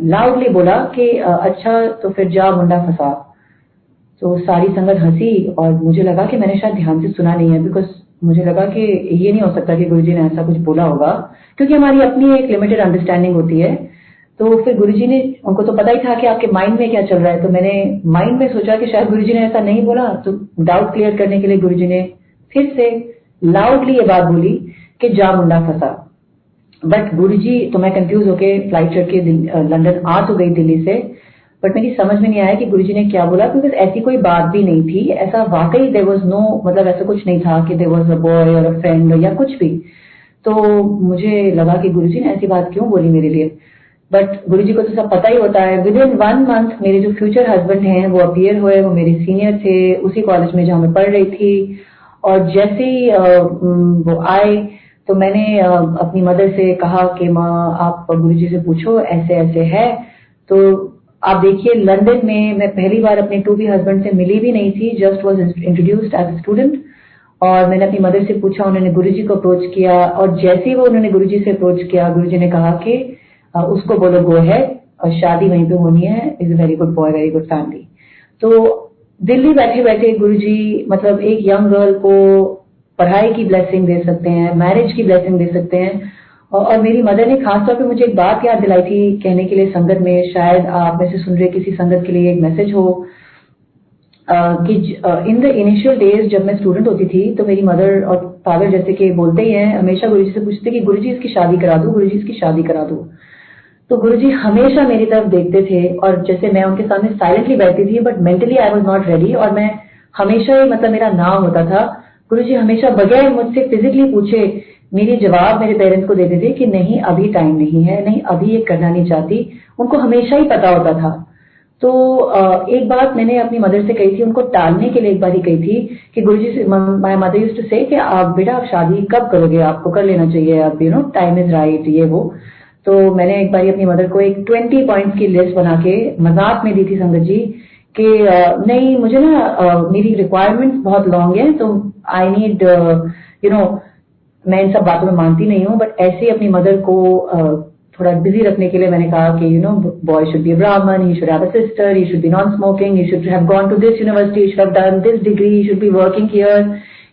लाउडली बोला कि अच्छा तो फिर जा, मुंडा फंसा। तो सारी संगत हँसी और मुझे लगा कि मैंने शायद ध्यान से सुना नहीं है बिकॉज़ मुझे लगा कि ये नहीं हो सकता कि गुरुजी ने ऐसा कुछ बोला होगा। क्योंकि हमारी अपनी एक लिमिटेड अंडरस्टैंडिंग होती है। तो फिर गुरुजी ने, उनको तो पता ही था कि आपके माइंड में क्या चल रहा है। तो मैंने माइंड में सोचा कि शायद गुरुजी ने ऐसा नहीं बोला। तो डाउट क्लियर करने के लिए गुरुजी ने फिर से लाउडली ये बात बोली कि जा मुंडा फंसा। बट गुरुजी तो मैं कंफ्यूज होके फ़्लाइट चढ़ के लंदन आ तो गई दिल्ली से। बट मेरी समझ में नहीं आया कि गुरुजी ने क्या बोला बिकॉज़ ऐसी कोई बात भी नहीं थी। ऐसा वाकई देर वॉज़ नो मतलब ऐसा कुछ नहीं था कि देर वॉज़ अ बॉय और अ फ्रेंड या कुछ भी। तो मुझे लगा कि गुरुजी ने ऐसी बात क्यों बोली मेरे लिए? बट गुरु जी को तो सब पता ही होता है। विद इन वन मंथ मेरे जो फ्यूचर हस्बैंड हैं, वो अपियर हुए, वो मेरे सीनियर थे, उसी कॉलेज में जहाँ मैं पढ़ रही थी। और जैसे ही वो आए तो मैंने अपनी मदर से कहा कि, माँ, आप गुरु जी से पूछो, ऐसे ऐसे है। तो आप देखिए लंदन में मैं पहली बार अपने टू बी हस्बैंड से मिली भी नहीं थी just was introduced as student और मैंने अपनी मदर से पूछा, उन्होंने गुरुजी को अप्रोच किया। और जैसे ही वो उन्होंने गुरुजी से अप्रोच किया, गुरुजी ने कहा कि उसको बोलो गो है और शादी वहीं पे होनी है। Is a very good boy very good family तो दिल्ली बैठे बैठे गुरु जी मतलब एक यंग गर्ल को पढ़ाई की ब्लेसिंग दे सकते हैं मैरिज की ब्लेसिंग दे सकते हैं। और मेरी मदर ने खासतौर पे मुझे एक बात याद दिलाई थी कहने के लिए संगत में, शायद आप में से सुन रहे किसी संगत के लिए एक मैसेज हो कि इन द इनिशियल डेज़ जब मैं स्टूडेंट होती थी तो मेरी मदर और फादर जैसे कि बोलते ही हैं, हमेशा गुरुजी से पूछते कि गुरुजी इसकी शादी करा दो, गुरुजी इसकी शादी करा दो। तो गुरुजी हमेशा मेरी तरफ़ देखते थे और जैसे मैं उनके सामने साइलेंटली बैठती थी but mentally I was not ready और मैं हमेशा ही मतलब मेरा नाम होता था। गुरुजी हमेशा बगैर मुझसे फिजिकली पूछे मेरी जवाब मेरे पेरेंट्स को देते थे कि नहीं, अभी टाइम नहीं है, नहीं, अभी ये करना नहीं चाहती। उनको हमेशा ही पता होता था। तो एक बात मैंने अपनी मदर से कही थी, उनको टालने के लिए एक बार ही कही थी कि Guru ji my mother use to say कि आप, बेटा आप शादी कब करोगे? आपको कर लेना चाहिए, आप you know time is right ये वो। तो मैंने एक बार अपनी मदर को एक ट्वेंटी पॉइंट्स की लिस्ट बना के मज़ाक में दी थी संगत जी, कि नहीं, मुझे ना मेरी रिक्वायरमेंट्स बहुत लॉन्ग है तो आई नीड यू नो मैं इन सब बातों में मानती नहीं हूँ बट ऐसे ही अपनी मदर को थोड़ा बिज़ी रखने के लिए मैंने कहा कि you know boy should be Brahmin he should have a sister he should be non smoking he should have gone to this university should have done this degree should be working here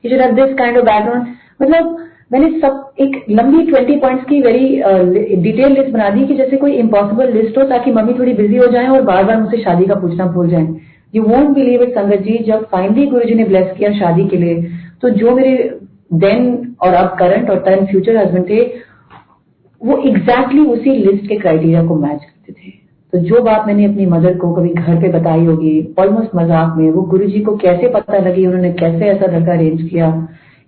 he should have this kind of background मतलब मैंने सब, एक लंबी twenty points की very detail list बना दी कि जैसे कोई इम्पॉसिबल लिस्ट हो ताकि मम्मी थोड़ी बिज़ी हो जाए और बार बार मुझसे शादी का पूछना भूल जाए। यू वोंट बिलीव इट संगत जी, जब फाइनली गुरु ने ब्लेस किया शादी के लिए तो जो मेरे देन और अब करंट और टर्न फ्यूचर हस्बैंड थे, वो एग्जैक्टली exactly उसी लिस्ट के क्राइटेरिया को मैच करते थे। तो जो बात मैंने अपनी मदर को कभी घर पे बताई होगी ऑलमोस्ट मज़ाक में, वो गुरुजी को कैसे पता लगी, उन्होंने कैसे ऐसा लड़का अरेंज किया?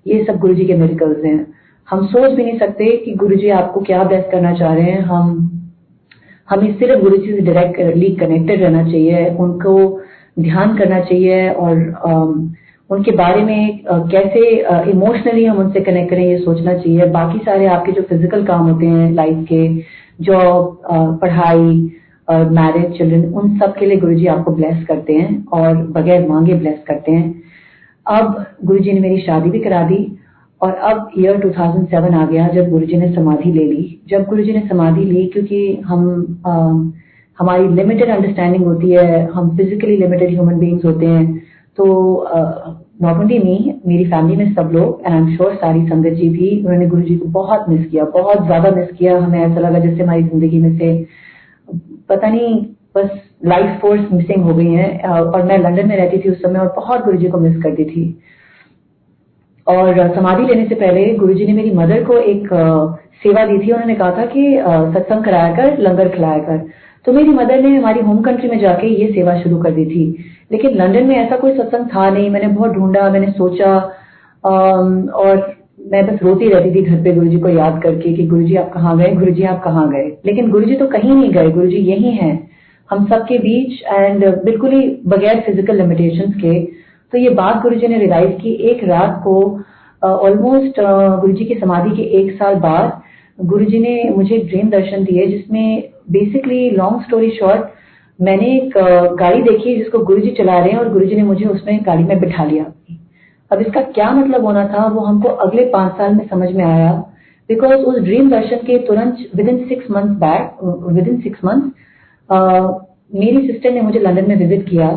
ये सब गुरु जी के मेरिकल्स हैं। हम सोच भी नहीं सकते कि गुरु जी आपको क्या बेस्ट करना चाह रहे हैं। हम, हमें सिर्फ़ गुरु जी से डायरेक्टली कनेक्टेड रहना चाहिए, उनको ध्यान करना चाहिए और उनके बारे में कैसे इमोशनली हम उनसे कनेक्ट करें ये सोचना चाहिए। बाकी सारे आपके जो फ़िज़िकल काम होते हैं लाइफ के जॉब पढ़ाई मैरिज चिल्ड्रन उन सब के लिए गुरु जी आपको ब्लेस करते हैं और बगैर मांगे ब्लेस करते हैं। अब गुरु जी ने मेरी शादी भी करा दी और अब ईयर 2007 आ गया जब गुरु जी ने समाधि ले ली। जब गुरु जी ने समाधि ली क्योंकि हम आ, हमारी लिमिटेड अंडरस्टैंडिंग होती है हम फिजिकली लिमिटेड ह्यूमन बींग्स होते हैं तो नॉट ओनली मी मेरी फैमिली में सब लोग एंड आई एम श्योर सारी संगत जी भी उन्होंने गुरु जी को बहुत मिस किया बहुत ज़्यादा मिस किया हमें ऐसा लगा जैसे हमारी ज़िंदगी में से पता नहीं बस लाइफ फोर्स मिसिंग हो गई है और मैं लंदन में रहती थी उस समय और बहुत गुरु को मिस करती थी। और समाधि लेने से पहले गुरुजी ने मेरी मदर को एक सेवा दी थी। उन्होंने कहा था कि सत्संग कराया कर, लंगर खिलाया कर। तो मेरी मदर ने हमारी होम कंट्री में जाके ये सेवा शुरू कर दी थी। लेकिन लंदन में ऐसा कोई सत्संग था नहीं। मैंने बहुत ढूंढा, मैंने सोचा और मैं बस रोती रहती थी घर पे गुरुजी को याद करके कि गुरुजी आप कहाँ गए, गुरुजी आप कहाँ गए। लेकिन गुरुजी तो कहीं नहीं गए, गुरुजी यही हैं। हम सबके बीच एंड बिल्कुल ही बगैर फ़िज़िकल लिमिटेशंस के तो ये बात गुरुजी ने रियलाइज़ की, एक रात को ऑलमोस्ट गुरुजी की समाधि के एक साल बाद गुरुजी ने मुझे ड्रीम दर्शन दिए जिसमें बेसिकली लॉन्ग स्टोरी शॉर्ट मैंने एक गाड़ी देखी जिसको गुरुजी चला रहे हैं और गुरुजी ने मुझे उसमें गाड़ी में बिठा लिया। अब इसका क्या मतलब होना था वो हमको अगले पाँच साल में समझ में आया बिकॉज़ उस ड्रीम दर्शन के तुरंत within six month bad within six month मेरी सिस्टर ने मुझे लंदन में विज़िट किया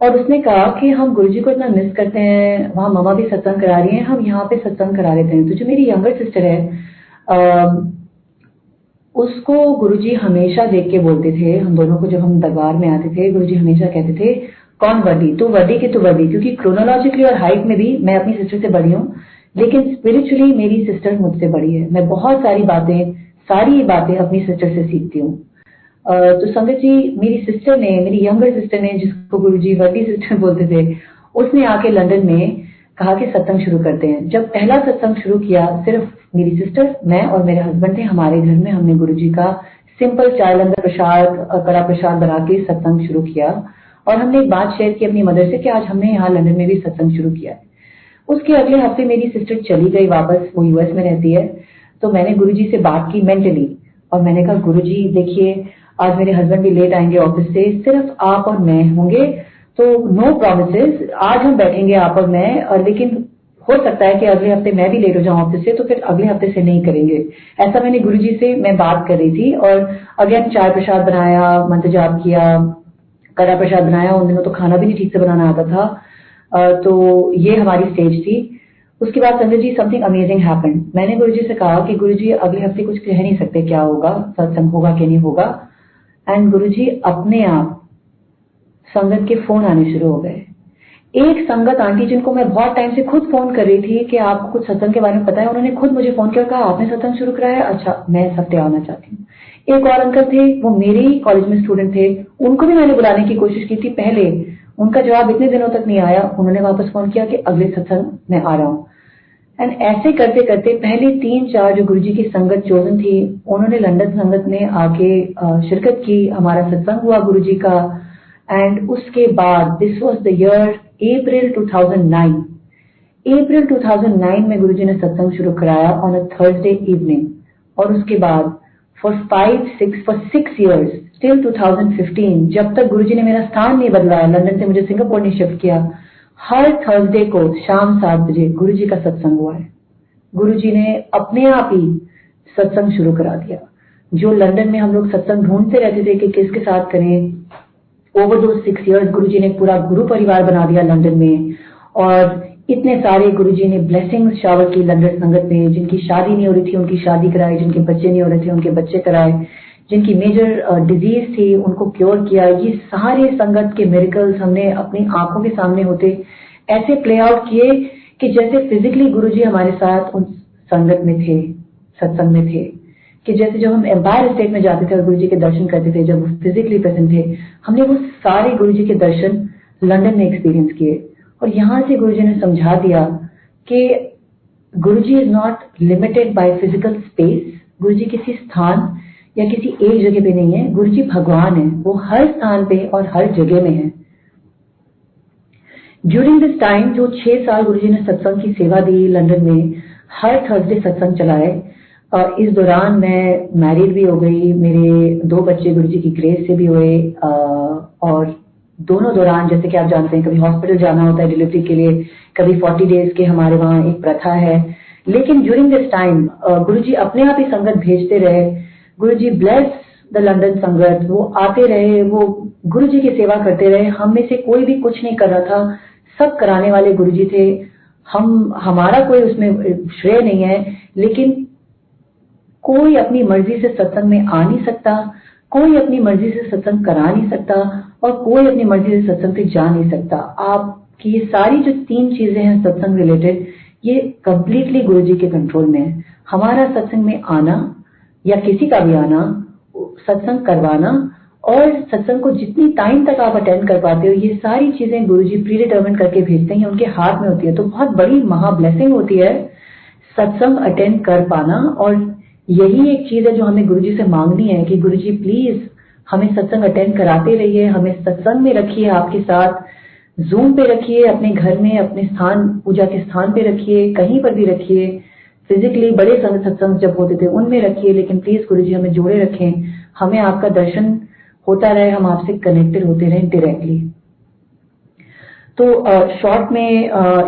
और उसने कहा कि हम गुरुजी को इतना मिस करते हैं, वहाँ ममा भी सत्संग करा रही हैं, हम यहाँ पे सत्संग करा लेते हैं। तो जो मेरी यंगर सिस्टर है उसको गुरुजी हमेशा देख के बोलते थे, हम दोनों को जब हम दरबार में आते थे, गुरुजी हमेशा कहते थे, कौन वडी तू वडी की तू वडी क्योंकि क्रोनोलॉजिकली और हाइट में भी मैं अपनी सिस्टर से बड़ी हूँ, लेकिन स्पिरिचुअली मेरी सिस्टर मुझसे बड़ी है। मैं बहुत सारी बातें सारी बातें अपनी सिस्टर से सीखती हूँ। तो संगत जी, मेरी सिस्टर ने, मेरी यंगर सिस्टर ने, जिसको गुरु जी वर्दी सिस्टर बोलते थे, उसने आके लंदन में कहा कि सत्संग शुरू करते हैं। जब पहला सत्संग शुरू किया, सिर्फ़ मेरी सिस्टर मैं और मेरे हस्बैंड थे, हमारे घर में हमने गुरु जी का सिंपल चाय, लंगर प्रसाद कड़ा प्रसाद बना के सत्संग शुरू किया और हमने एक बात शेयर की अपनी मदर से कि आज हमने यहाँ लंदन में भी सत्संग शुरू किया है। उसके अगले हफ़्ते मेरी सिस्टर चली गई वापस, वो यूएस में रहती है। तो मैंने गुरुजी से बात की मेंटली और मैंने कहा, गुरुजी, देखिए आज मेरे हस्बैंड भी लेट आएँगे ऑफ़िस से, सिर्फ़ आप और मैं होंगे। तो नो प्रोमिस आज हम बैठेंगे आप और मैं, और लेकिन हो सकता है कि अगले हफ़्ते मैं भी लेट हो जाऊँ ऑफ़िस से तो फिर अगले हफ़्ते से नहीं करेंगे। ऐसा मैंने गुरुजी से मैं बात कर रही थी, और अगेन चाय प्रसाद बनाया, मंत्र जाप किया, कड़ा प्रसाद बनाया, उन दिनों तो खाना भी नहीं ठीक से बनाना आता था। तो ये हमारी स्टेज थी। उसके बाद Sanjay ji something amazing happen मैंने गुरुजी से कहा कि गुरुजी, अगले हफ़्ते कुछ कह नहीं सकते क्या होगा, सत्संग होगा कि नहीं होगा। एंड गुरुजी, अपने आप संगत के फ़ोन आने शुरू हो गए। एक संगत आंटी जिनको मैं बहुत टाइम से खुद फ़ोन कर रही थी कि आपको कुछ सत्संग के बारे में पता है, उन्होंने खुद मुझे फ़ोन किया कहा, आपने सत्संग शुरू कराया है? अच्छा मैं हफ़्ते आना चाहती हूँ। एक और अंकल थे, वो मेरे ही कॉलेज में स्टूडेंट थे। उनको भी मैंने बुलाने की कोशिश की थी। पहले उनका जवाब इतने दिनों तक नहीं आया। उन्होंने वापस फ़ोन किया कि अगले सत्संग में आ रहा हूँ। एंड ऐसे करते करते पहले तीन चार जो गुरुजी की संगत चोजन थी, उन्होंने लंदन संगत में आके शिरकत की, हमारा सत्संग हुआ गुरुजी का। एंड उसके बाद this was the year April 2009 April 2009 में गुरुजी ने सत्संग शुरू कराया ऑन अ थर्सडे इवनिंग और उसके बाद for five six for six years till 2015 जब तक गुरुजी ने मेरा स्थान नहीं बदला, लंदन से मुझे सिंगापुर ने शिफ्ट किया हर थर्सडे को शाम सात बजे गुरु जी का सत्संग हुआ है। गुरु जी ने अपने आप ही सत्संग शुरू करा दिया। जो लंदन में हम लोग सत्संग ढूंढते रहते थे कि किसके साथ करें ओवर दो सिक्स इयर्स गुरु जी ने पूरा गुरु परिवार बना दिया लंदन में। और इतने सारे गुरु जी ने ब्लेसिंग शावर की लंदन संगत में, जिनकी शादी नहीं हो रही थी, उनकी शादी कराई, जिनके बच्चे नहीं हो रहे थे, उनके बच्चे कराए। जिनकी मेजर डिज़ीज़ uh, थी उनको क्योर किया। ये सारे संगत के मेरिकल्स हमने अपनी आँखों के सामने होते ऐसे प्ले आउट किए कि जैसे फिजिकली गुरुजी हमारे साथ उन संगत में थे सत्संग में थे। कि जैसे जब हम एम्पायर स्टेट में जाते थे और गुरु जी के दर्शन करते थे जब वो फिजिकली प्रेजेंट थे हमने वो सारे गुरु जी के दर्शन लंदन में एक्सपीरियंस किए। और यहाँ से गुरु जी ने समझा दिया कि Guru ji is not limited by physical space Guru ji किसी स्थान या किसी एक जगह पे नहीं है, गुरु जी भगवान है, वो हर स्थान पे और हर जगह में है। ड्यूरिंग दिस टाइम जो छह साल गुरु जी ने सत्संग की सेवा दी लंदन में, हर थर्सडे सत्संग चलाए। इस दौरान मैं मैरिड भी हो गई, मेरे दो बच्चे गुरु जी की ग्रेस से भी हुए और दोनों दौरान, जैसे कि आप जानते हैं, कभी हॉस्पिटल जाना होता है डिलीवरी के लिए, कभी फोर्टी डेज़ के हमारे वहाँ एक प्रथा है। लेकिन ड्यूरिंग दिस टाइम गुरु जी अपने आप ही संगत भेजते रहे। गुरु जी ब्लेस द लंदन संगत। वो आते रहे, वो गुरु जी की सेवा करते रहे। हम में से कोई भी कुछ नहीं कर रहा था। सब कराने वाले गुरु जी थे। हम, हमारा कोई उसमें श्रेय नहीं है। लेकिन कोई अपनी मर्ज़ी से सत्संग में आ नहीं सकता। कोई अपनी मर्ज़ी से सत्संग करा नहीं सकता। और कोई अपनी मर्ज़ी से सत्संग से जा नहीं सकता। आपकी ये सारी जो तीन चीज़ें हैं सत्संग रिलेटेड ये कंप्लीटली गुरु जी के कंट्रोल में है। हमारा सत्संग में आना या किसी का भी आना, सत्संग करवाना, और सत्संग को जितनी टाइम तक आप अटेंड कर पाते हो, ये सारी चीज़ें गुरु जी प्री डिटर्मिन करके भेजते हैं, उनके हाथ में होती है। तो बहुत बड़ी महा ब्लेसिंग होती है सत्संग अटेंड कर पाना, और यही एक चीज़ है जो हमें गुरु जी से मांगनी है कि गुरु जी प्लीज़ हमें सत्संग अटेंड कराते रहिए, हमें सत्संग में रखिए आपके साथ जूम पे रखिए अपने घर में, अपने स्थान, पूजा के स्थान पे रखिए, कहीं पर भी रखिए। फिजिकली बड़े सत्संग जब होते थे, उनमें रखिए, लेकिन प्लीज़ गुरु जी, हमें जोड़े रखें। हमें आपका दर्शन होता रहे, हम आपसे कनेक्टेड होते रहे डायरेक्टली तो शॉर्ट में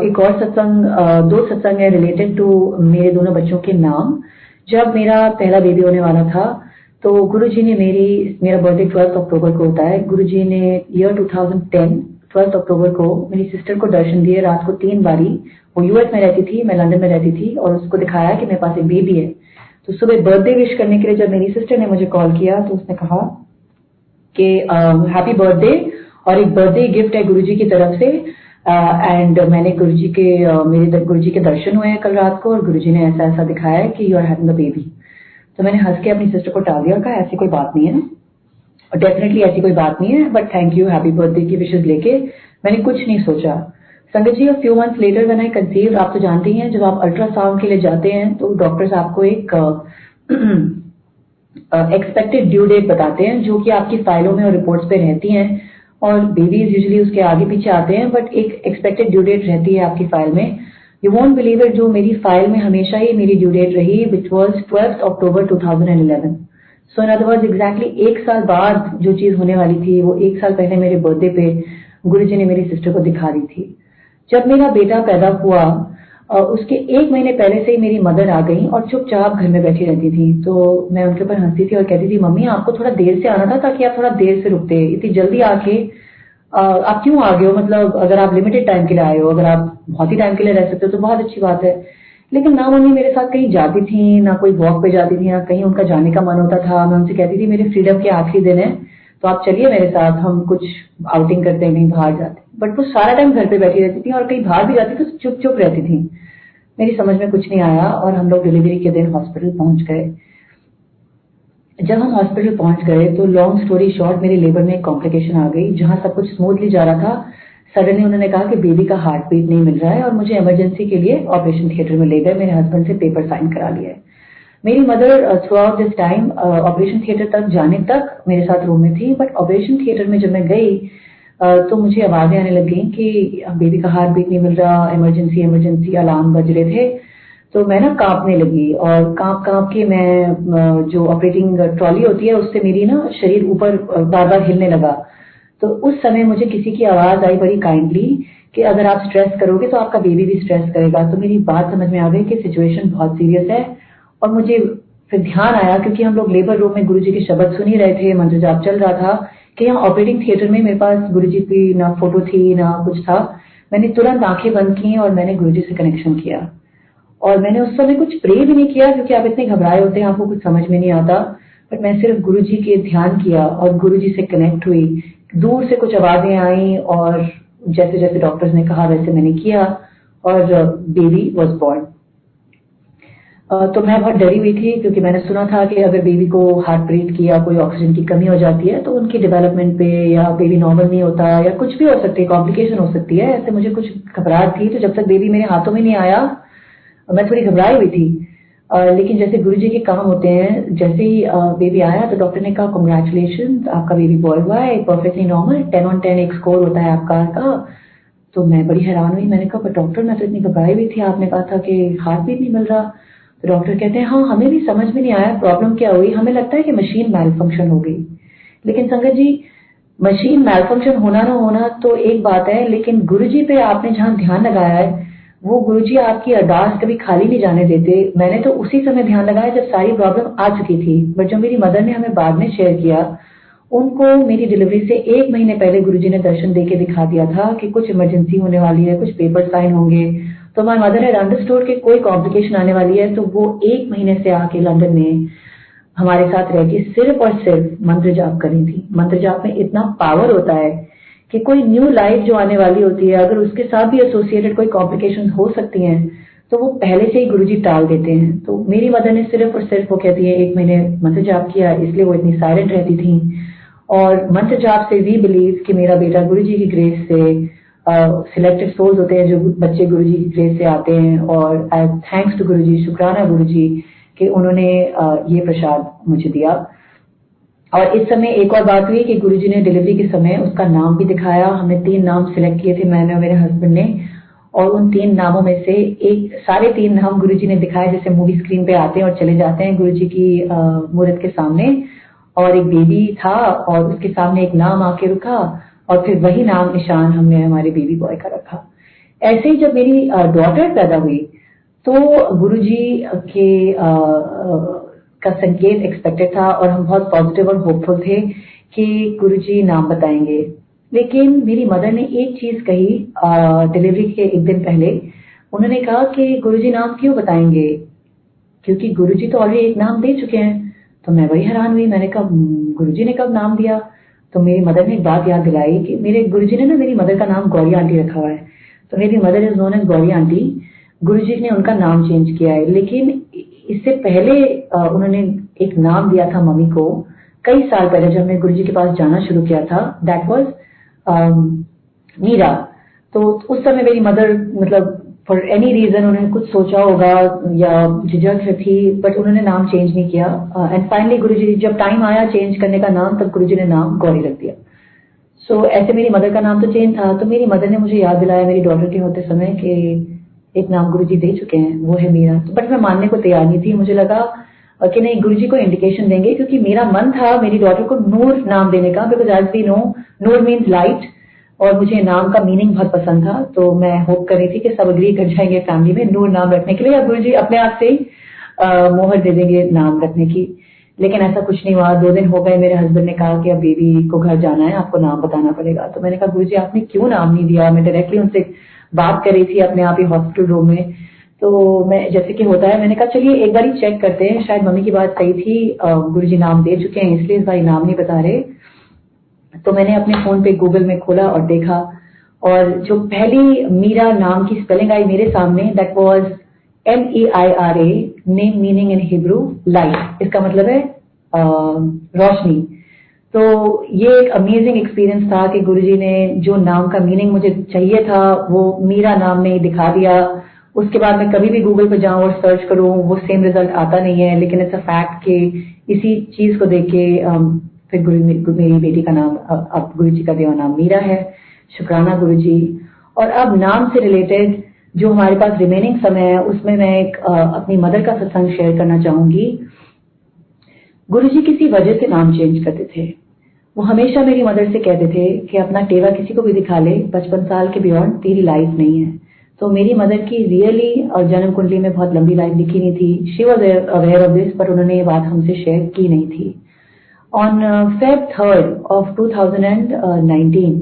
एक और सत्संग दो सत्संग है रिलेटेड टू मेरे दोनों बच्चों के नाम। जब मेरा पहला बेबी होने वाला था तो गुरु जी ने मेरी, मेरा बर्थडे ट्वेल्थ अक्टूबर को होता है। गुरु जी ने ईयर 2010 ट्वेल्थ अक्टूबर को मेरी सिस्टर को दर्शन दिए, रात को तीन बारी। वो यूएस में रहती थी, मैं लंदन में रहती थी और उसको दिखाया कि मेरे पास एक बेबी है। तो सुबह बर्थडे विश करने के लिए जब मेरी सिस्टर ने मुझे कॉल किया तो उसने कहा कि हैप्पी बर्थडे और एक बर्थडे गिफ्ट है गुरु जी की तरफ़ से। एंड मैंने गुरु जी के मेरे गुरु जी के दर्शन हुए हैं कल रात को और गुरु जी ने ऐसा ऐसा दिखाया है कि यू आर हैविंग बेबी तो मैंने हंस के अपनी सिस्टर को टाल दिया और कहा, ऐसी कोई बात नहीं है और डेफिनेटली ऐसी कोई बात नहीं है but thank you happy birthday की विशेष लेके। मैंने कुछ नहीं सोचा। Sangat ji few months later when I conceive आप तो जानते ही हैं, जब आप अल्ट्रासाउंड के लिए जाते हैं तो डॉक्टर्स आपको एक एक्सपेक्टेड ड्यू डेट बताते हैं, जो कि आपकी फाइलों में और रिपोर्ट्स पे रहती हैं, और बेबीज यूजली उसके आगे पीछे आते हैं बट एक एक्सपेक्टेड ड्यू डेट रहती है आपकी फ़ाइल में। यू वॉन्ट बिलीव इट जो मेरी फ़ाइल में हमेशा ही मेरी ड्यू डेट रही which was twelfth October 2011 so in other word exactly एक साल बाद जो चीज़ होने वाली थी, वो एक साल पहले मेरे बर्थडे पे गुरु जी ने मेरी सिस्टर को दिखा दी थी। जब मेरा बेटा पैदा हुआ उसके एक महीने पहले से ही मेरी मदर आ गई और चुपचाप घर में बैठी रहती थी। तो मैं उनके ऊपर हंसती थी और कहती थी, मम्मी, आपको थोड़ा देर से आना था ताकि आप थोड़ा देर से रुकते। इतनी जल्दी आके आप क्यों आ गए हो? मतलब अगर आप लिमिटेड टाइम के लिए आए हो, अगर आप बहुत ही टाइम के लिए रह सकते हो तो बहुत अच्छी बात है। लेकिन ना मम्मी मेरे साथ कहीं जाती थी, ना कोई वॉक पे जाती थी ना कहीं उनका जाने का मन होता था, मैं उनसे कहती थी, मेरे फ्रीडम के आखिरी दिन है तो आप चलिए मेरे साथ, हम कुछ आउटिंग करते हैं, कहीं बाहर जाते बट वो सारा टाइम घर पे बैठी रहती थी और कहीं बाहर भी जाती तो चुप चुप रहती थी। मेरी समझ में कुछ नहीं आया और हम लोग डिलीवरी के दिन हॉस्पिटल पहुँच गए। जब हम हॉस्पिटल पहुँच गए तो लॉन्ग स्टोरी शॉर्ट मेरे लेबर में एक कॉम्प्लिकेशन आ गई, जहाँ सब कुछ स्मूथली जा रहा था। सडनली उन्होंने कहा कि बेबी का हार्ट बीट नहीं मिल रहा है और मुझे इमरजेंसी के लिए ऑपरेशन थिएटर में ले गए। मेरे हस्बैंड से पेपर साइन करा लिए। मेरी mother throughout this time operation theatre तक जाने तक मेरे साथ रूम में थी बट ऑपरेशन थिएटर में जब मैं गई uh, तो मुझे आवाज़ें आने लग गई कि बेबी का हार्ट बीट नहीं मिल रहा इमरजेंसी इमरजेंसी अलार्म बज रहे थे। तो मैं ना कांपने लगी और काँप काँप के मैं जो ऑपरेटिंग ट्रॉली होती है उससे मेरी ना शरीर ऊपर बार बार हिलने लगा। तो उस समय मुझे किसी की आवाज़ आई बड़ी काइंडली कि अगर आप स्ट्रेस करोगे तो आपका बेबी भी स्ट्रेस करेगा। तो मेरी बात समझ में आ गई कि सिचुएशन बहुत सीरियस है और मुझे फिर ध्यान आया क्योंकि हम लोग लेबर रूम में गुरु जी के शब्द सुन ही रहे थे मंत्र जाप चल रहा था कि यहाँ ऑपरेटिंग थिएटर में मेरे पास गुरु की ना फ़ोटो थी, ना कुछ था। मैंने तुरंत आँखें बंद की और मैंने गुरु से कनेक्शन किया। और मैंने उस समय कुछ प्रे भी नहीं किया क्योंकि आप इतने घबराए होते हैं, आपको कुछ समझ में नहीं आता। बट मैं सिर्फ़ गुरु जी के ध्यान किया और गुरु जी से कनेक्ट हुई दूर से कुछ आवाज़ें आई और जैसे जैसे डॉक्टर्स ने कहा, वैसे मैंने किया और बेबी वॉज़ बॉर्न तो मैं बहुत डरी हुई थी क्योंकि मैंने सुना था कि अगर बेबी को हार्ट ब्रीथ किया, कोई ऑक्सीजन की कमी हो जाती है तो उनकी डेवलपमेंट पे या बेबी नॉर्मल नहीं होता या कुछ भी हो सकती है कॉम्प्लिकेशन हो सकती है। ऐसे मुझे कुछ घबराहट थी तो जब तक बेबी मेरे हाथों में नहीं आया, मैं थोड़ी घबराई हुई थी। लेकिन जैसे गुरु जी के काम होते हैं, जैसे ही बेबी आया तो डॉक्टर ने कहा कंग्रेचुलेशन आपका बेबी बॉय हुआ है perfectly normal ten on ten एक स्कोर होता है आपका, का. तो मैं बड़ी हैरान हुई, मैंने कहा, पर डॉक्टर मैं तो इतनी घबराई हुई थी, आपने कहा था कि हार्ट भी नहीं मिल रहा. तो डॉक्टर कहते हैं हाँ हमें भी समझ में नहीं आया प्रॉब्लम क्या हुई? हमें लगता है कि मशीन मैल फ़ंक्शन हो गई. लेकिन संगत जी मशीन मैल फ़ंक्शन होना ना होना तो एक बात है, लेकिन गुरु जी पे आपने जहाँ ध्यान लगाया है वो गुरु जी आपकी अरदास कभी खाली नहीं जाने देते। मैंने तो उसी समय ध्यान लगाया जब सारी प्रॉब्लम आ चुकी थी। बट जो मेरी मदर ने हमें बाद में शेयर किया, उनको मेरी डिलीवरी से एक महीने पहले गुरुजी ने दर्शन दे के दिखा दिया था कि कुछ इमरजेंसी होने वाली है, कुछ पेपर साइन होंगे। तो माई मदर है हैड अंडरस्टूड कि कोई कॉम्प्लिकेशन आने वाली है तो वो एक महीने से आके लंदन में हमारे साथ रह के सिर्फ़ और सिर्फ़ मंत्र जाप करी थी। मंत्र जाप में इतना पावर होता है कि कोई न्यू लाइफ जो आने वाली होती है, अगर उसके साथ भी एसोसिएटेड कोई कॉम्प्लिकेशन हो सकती हैं तो वो पहले से ही गुरुजी टाल देते हैं। तो मेरी मदर ने सिर्फ़ और सिर्फ़ वो कहती है, एक महीने मंत्र जाप किया, इसलिए वो इतनी साइलेंट रहती थी। और मंत्र जाप से वी बिलीव कि मेरा बेटा गुरु जी की ग्रेस से सिलेक्टेड सोल्स होते हैं, जो बच्चे गुरु जी की ग्रेस से आते हैं। और आई थैंक्स टू गुरु जी शुक्राना गुरु जी कि उन्होंने ये प्रसाद मुझे दिया। और इस समय एक और बात हुई कि गुरु जी ने डिलीवरी के समय उसका नाम भी दिखाया। हमने तीन नाम सिलेक्ट किए थे, मैंने और मेरे हस्बैंड ने। और उन तीन नामों में से एक, सारे तीन नाम गुरु जी ने दिखाए, जैसे मूवी स्क्रीन पे आते हैं और चले जाते हैं गुरु जी की मूर्त के सामने। और एक बेबी था और उसके सामने एक नाम आके रुका और फिर वही नाम, निशान हमने हमारे बेबी बॉय का रखा। ऐसे ही जब मेरी डॉटर पैदा हुई तो गुरुजी के का संकेत एक्सपेक्टेड था और हम बहुत पॉजिटिव और होपफुल थे कि गुरुजी नाम बताएँगे। लेकिन मेरी मदर ने एक चीज़ कही डिलीवरी के एक दिन पहले। उन्होंने कहा कि गुरुजी नाम क्यों बताएँगे? क्योंकि गुरुजी तो ऑलरेडी एक नाम दे चुके हैं। तो मैं बड़ी हैरान हुई। मैंने कहा हम्म, गुरुजी ने कब नाम दिया? तो मेरी मदर ने एक बात याद दिलाई कि मेरे गुरुजी ने ना मेरी मदर का नाम गौरी आंटी रखा हुआ है। तो मेरी mother is known as Gauri aunty. Guruji ने उनका नाम चेंज किया है। लेकिन इससे पहले उन्होंने एक नाम दिया था मम्मी को। कई साल पहले जब मैं गुरुजी के पास जाना शुरू किया था दैट वॉज़ मीरा। तो उस समय मेरी मदर मतलब फॉर एनी रीजन उन्होंने कुछ सोचा होगा या झिझक थी बट उन्होंने नाम चेंज नहीं किया। एंड फाइनली गुरु जी जब टाइम आया चेंज करने का नाम तब गुरु जी ने नाम गौरी रख दिया। सो so, ऐसे मेरी मदर का नाम तो चेंज था। तो मेरी मदर ने मुझे याद दिलाया मेरी डॉटर के होते समय कि एक नाम गुरु जी दे चुके हैं, वो है मीरा। तो बट मैं मानने को तैयार नहीं थी, मुझे लगा कि नहीं गुरु जी को इंडिकेशन देंगे, क्योंकि मेरा मन था मेरी डॉटर को नूर नाम देने का because as we know Noor means light और मुझे नाम का मीनिंग बहुत पसंद था तो मैं होप कर रही थी कि सब अग्री कर जाएँगे फैमिली में नूर नाम रखने के लिए, या गुरु जी अपने आप से ही मोहर दे देंगे नाम रखने की। लेकिन ऐसा कुछ नहीं हुआ। दो दिन हो गए, मेरे हस्बैंड ने कहा कि अब बेबी को घर जाना है, आपको नाम बताना पड़ेगा। तो मैंने कहा गुरु जी आपने क्यों नाम नहीं दिया? मैं डायरेक्टली उनसे बात कर रही थी अपने आप ही हॉस्पिटल रूम में। तो मैं, जैसे कि होता है, मैंने कहा, चलिए एक बार ही चेक करते हैं। शायद मम्मी की बात सही थी गुरु जी नाम दे चुके हैं, इसलिए इस बार नाम नहीं बता रहे। तो मैंने अपने फ़ोन पे गूगल में खोला और देखा। और जो पहली मीरा नाम की स्पेलिंग आई मेरे सामने that was M E I R A name meaning in Hebrew light इसका मतलब है रोशनी। तो ये एक अमेजिंग एक्सपीरियंस था कि गुरुजी ने जो नाम का मीनिंग मुझे चाहिए था, वो मीरा नाम में दिखा दिया। उसके बाद मैं कभी भी गूगल पर जाऊँ और सर्च करूँ, वो सेम रिज़ल्ट आता नहीं है। लेकिन इट्स अ फैक्ट कि इसी चीज़ को देख के फिर गुरु, मेरी बेटी का नाम अब गुरु जी का देवा नाम मीरा है। शुक्राना गुरु जी और अब नाम से रिलेटेड जो हमारे पास रिमेनिंग समय है, उसमें मैं एक अपनी मदर का सत्संग शेयर करना चाहूँगी। गुरु जी किसी वजह से नाम चेंज करते थे। वो हमेशा मेरी मदर से कहते थे कि अपना टेवा किसी को भी दिखा ले पचपन साल के बियॉन्ड तेरी लाइफ नहीं है। तो मेरी मदर की रियली और जन्म कुंडली में बहुत लंबी लाइफ लिखी नहीं थी। She was aware of this पर उन्होंने ये बात हमसे शेयर की नहीं थी। On Feb third of 2019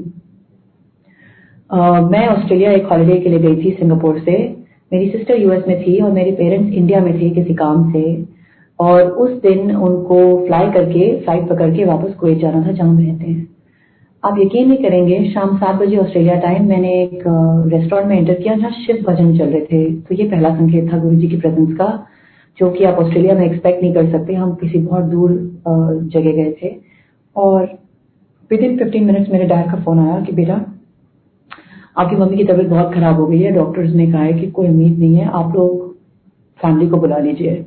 uh, मैं ऑस्ट्रेलिया एक हॉलिडे के लिए गई थी सिंगापुर से। मेरी सिस्टर यूएस में थी और मेरे पेरेंट्स इंडिया में थे किसी काम से। और उस दिन उनको फ्लाई करके फ़्लाइट पकड़ के वापस कुवैत जाना था, जहाँ रहते हैं। आप यकीन नहीं करेंगे, शाम सात बजे ऑस्ट्रेलिया टाइम मैंने एक रेस्टोरेंट में एंटर किया जहाँ शिव भजन चल रहे थे। तो ये पहला संकेत था गुरु जी की प्रेजेंस का, जो कि आप ऑस्ट्रेलिया में एक्सपेक्ट नहीं कर सकते। हम किसी बहुत दूर जगह गए थे। और विद इन फिफ्टीन मिनट्स मेरे डैड का फ़ोन आया कि, बेटा, आपकी मम्मी की तबीयत बहुत खराब हो गई है। डॉक्टर्स ने कहा है कि कोई उम्मीद नहीं है। आप लोग फैमिली को बुला लीजिए।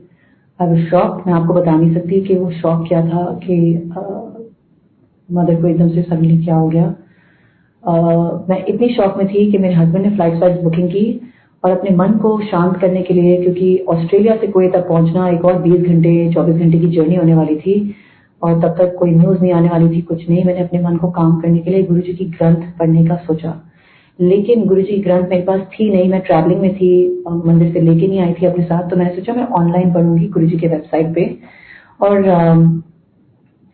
आई वाज शॉक मैं आपको बता नहीं सकती कि वो शॉक क्या था कि मदर को एकदम से सडनली क्या हो गया। मैं इतनी शौक में थी कि मेरे हस्बैंड ने फ़्लाइट फ़्लाइट बुकिंग की और अपने मन को शांत करने के लिए, क्योंकि ऑस्ट्रेलिया से कोई तक पहुँचना एक और 20 घंटे 24 घंटे की जर्नी होने वाली थी और तब तक कोई न्यूज़ नहीं आने वाली थी, कुछ नहीं। मैंने अपने मन को काम करने के लिए गुरु जी की ग्रंथ पढ़ने का सोचा। लेकिन गुरु जी ग्रंथ मेरे पास थी नहीं, मैं ट्रैवलिंग में थी मंदिर से लेके नहीं आई थी अपने साथ तो मैंने सोचा मैं ऑनलाइन पढ़ूँगी गुरु जी के वेबसाइट पे। और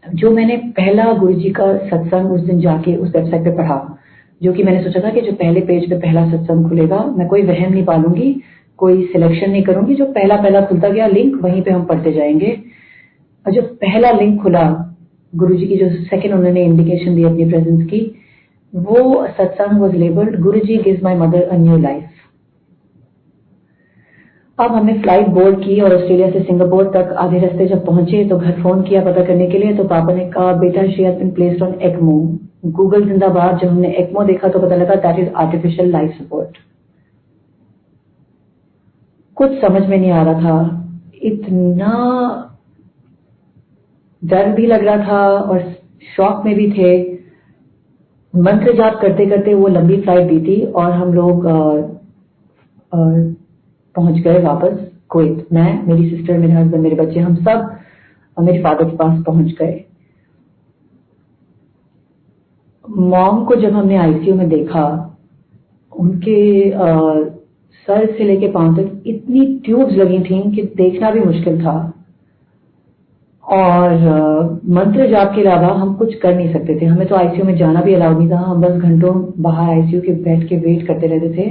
जो मैंने पहला गुरु जी का सत्संग उस दिन जाके उस वेबसाइट पे पढ़ा, जो कि मैंने सोचा था कि जो पहले पेज पे पहला सत्संग खुलेगा, मैं कोई वहम नहीं पालूँगी, कोई सिलेक्शन नहीं करूँगी, जो पहला पहला खुलता गया लिंक वहीं पे हम पढ़ते जाएँगे। और जो पहला लिंक खुला गुरु जी की जो सेकंड उन्होंने इंडिकेशन दी अपनी प्रेजेंस की वो satsang was labelled Guru ji give my mother a new life अब हमने फ़्लाइट बोर्ड की और ऑस्ट्रेलिया से सिंगापुर तक आधे रास्ते जब पहुँचे तो घर फ़ोन किया पता करने के लिए तो पापा ने कहा, बेटा has been placed on ECMO Google जिंदाबाद, जब हमने एक्मो देखा तो पता लगा that is artificial life support कुछ समझ में नहीं आ रहा था। इतना डर भी लग रहा था और शॉक में भी थे। मंत्र जाप करते करते वो लंबी फ़्लाइट बीती और हम लोग पहुँच गए वापस कुवैत मैं मेरी सिस्टर मेरे हस्बैंड मेरे बच्चे हम सब मेरे फादर के पास पहुँच गए। मॉम को जब हमने आईसीयू में देखा उनके आ, सर से लेके पाँव तक इतनी ट्यूब्स लगी थी कि देखना भी मुश्किल था। और मंत्र जाप के अलावा हम कुछ कर नहीं सकते थे। हमें तो आईसीयू में जाना भी अलाउड नहीं था। हम बस घंटों बाहर आईसीयू के बैठ के वेट करते रहते थे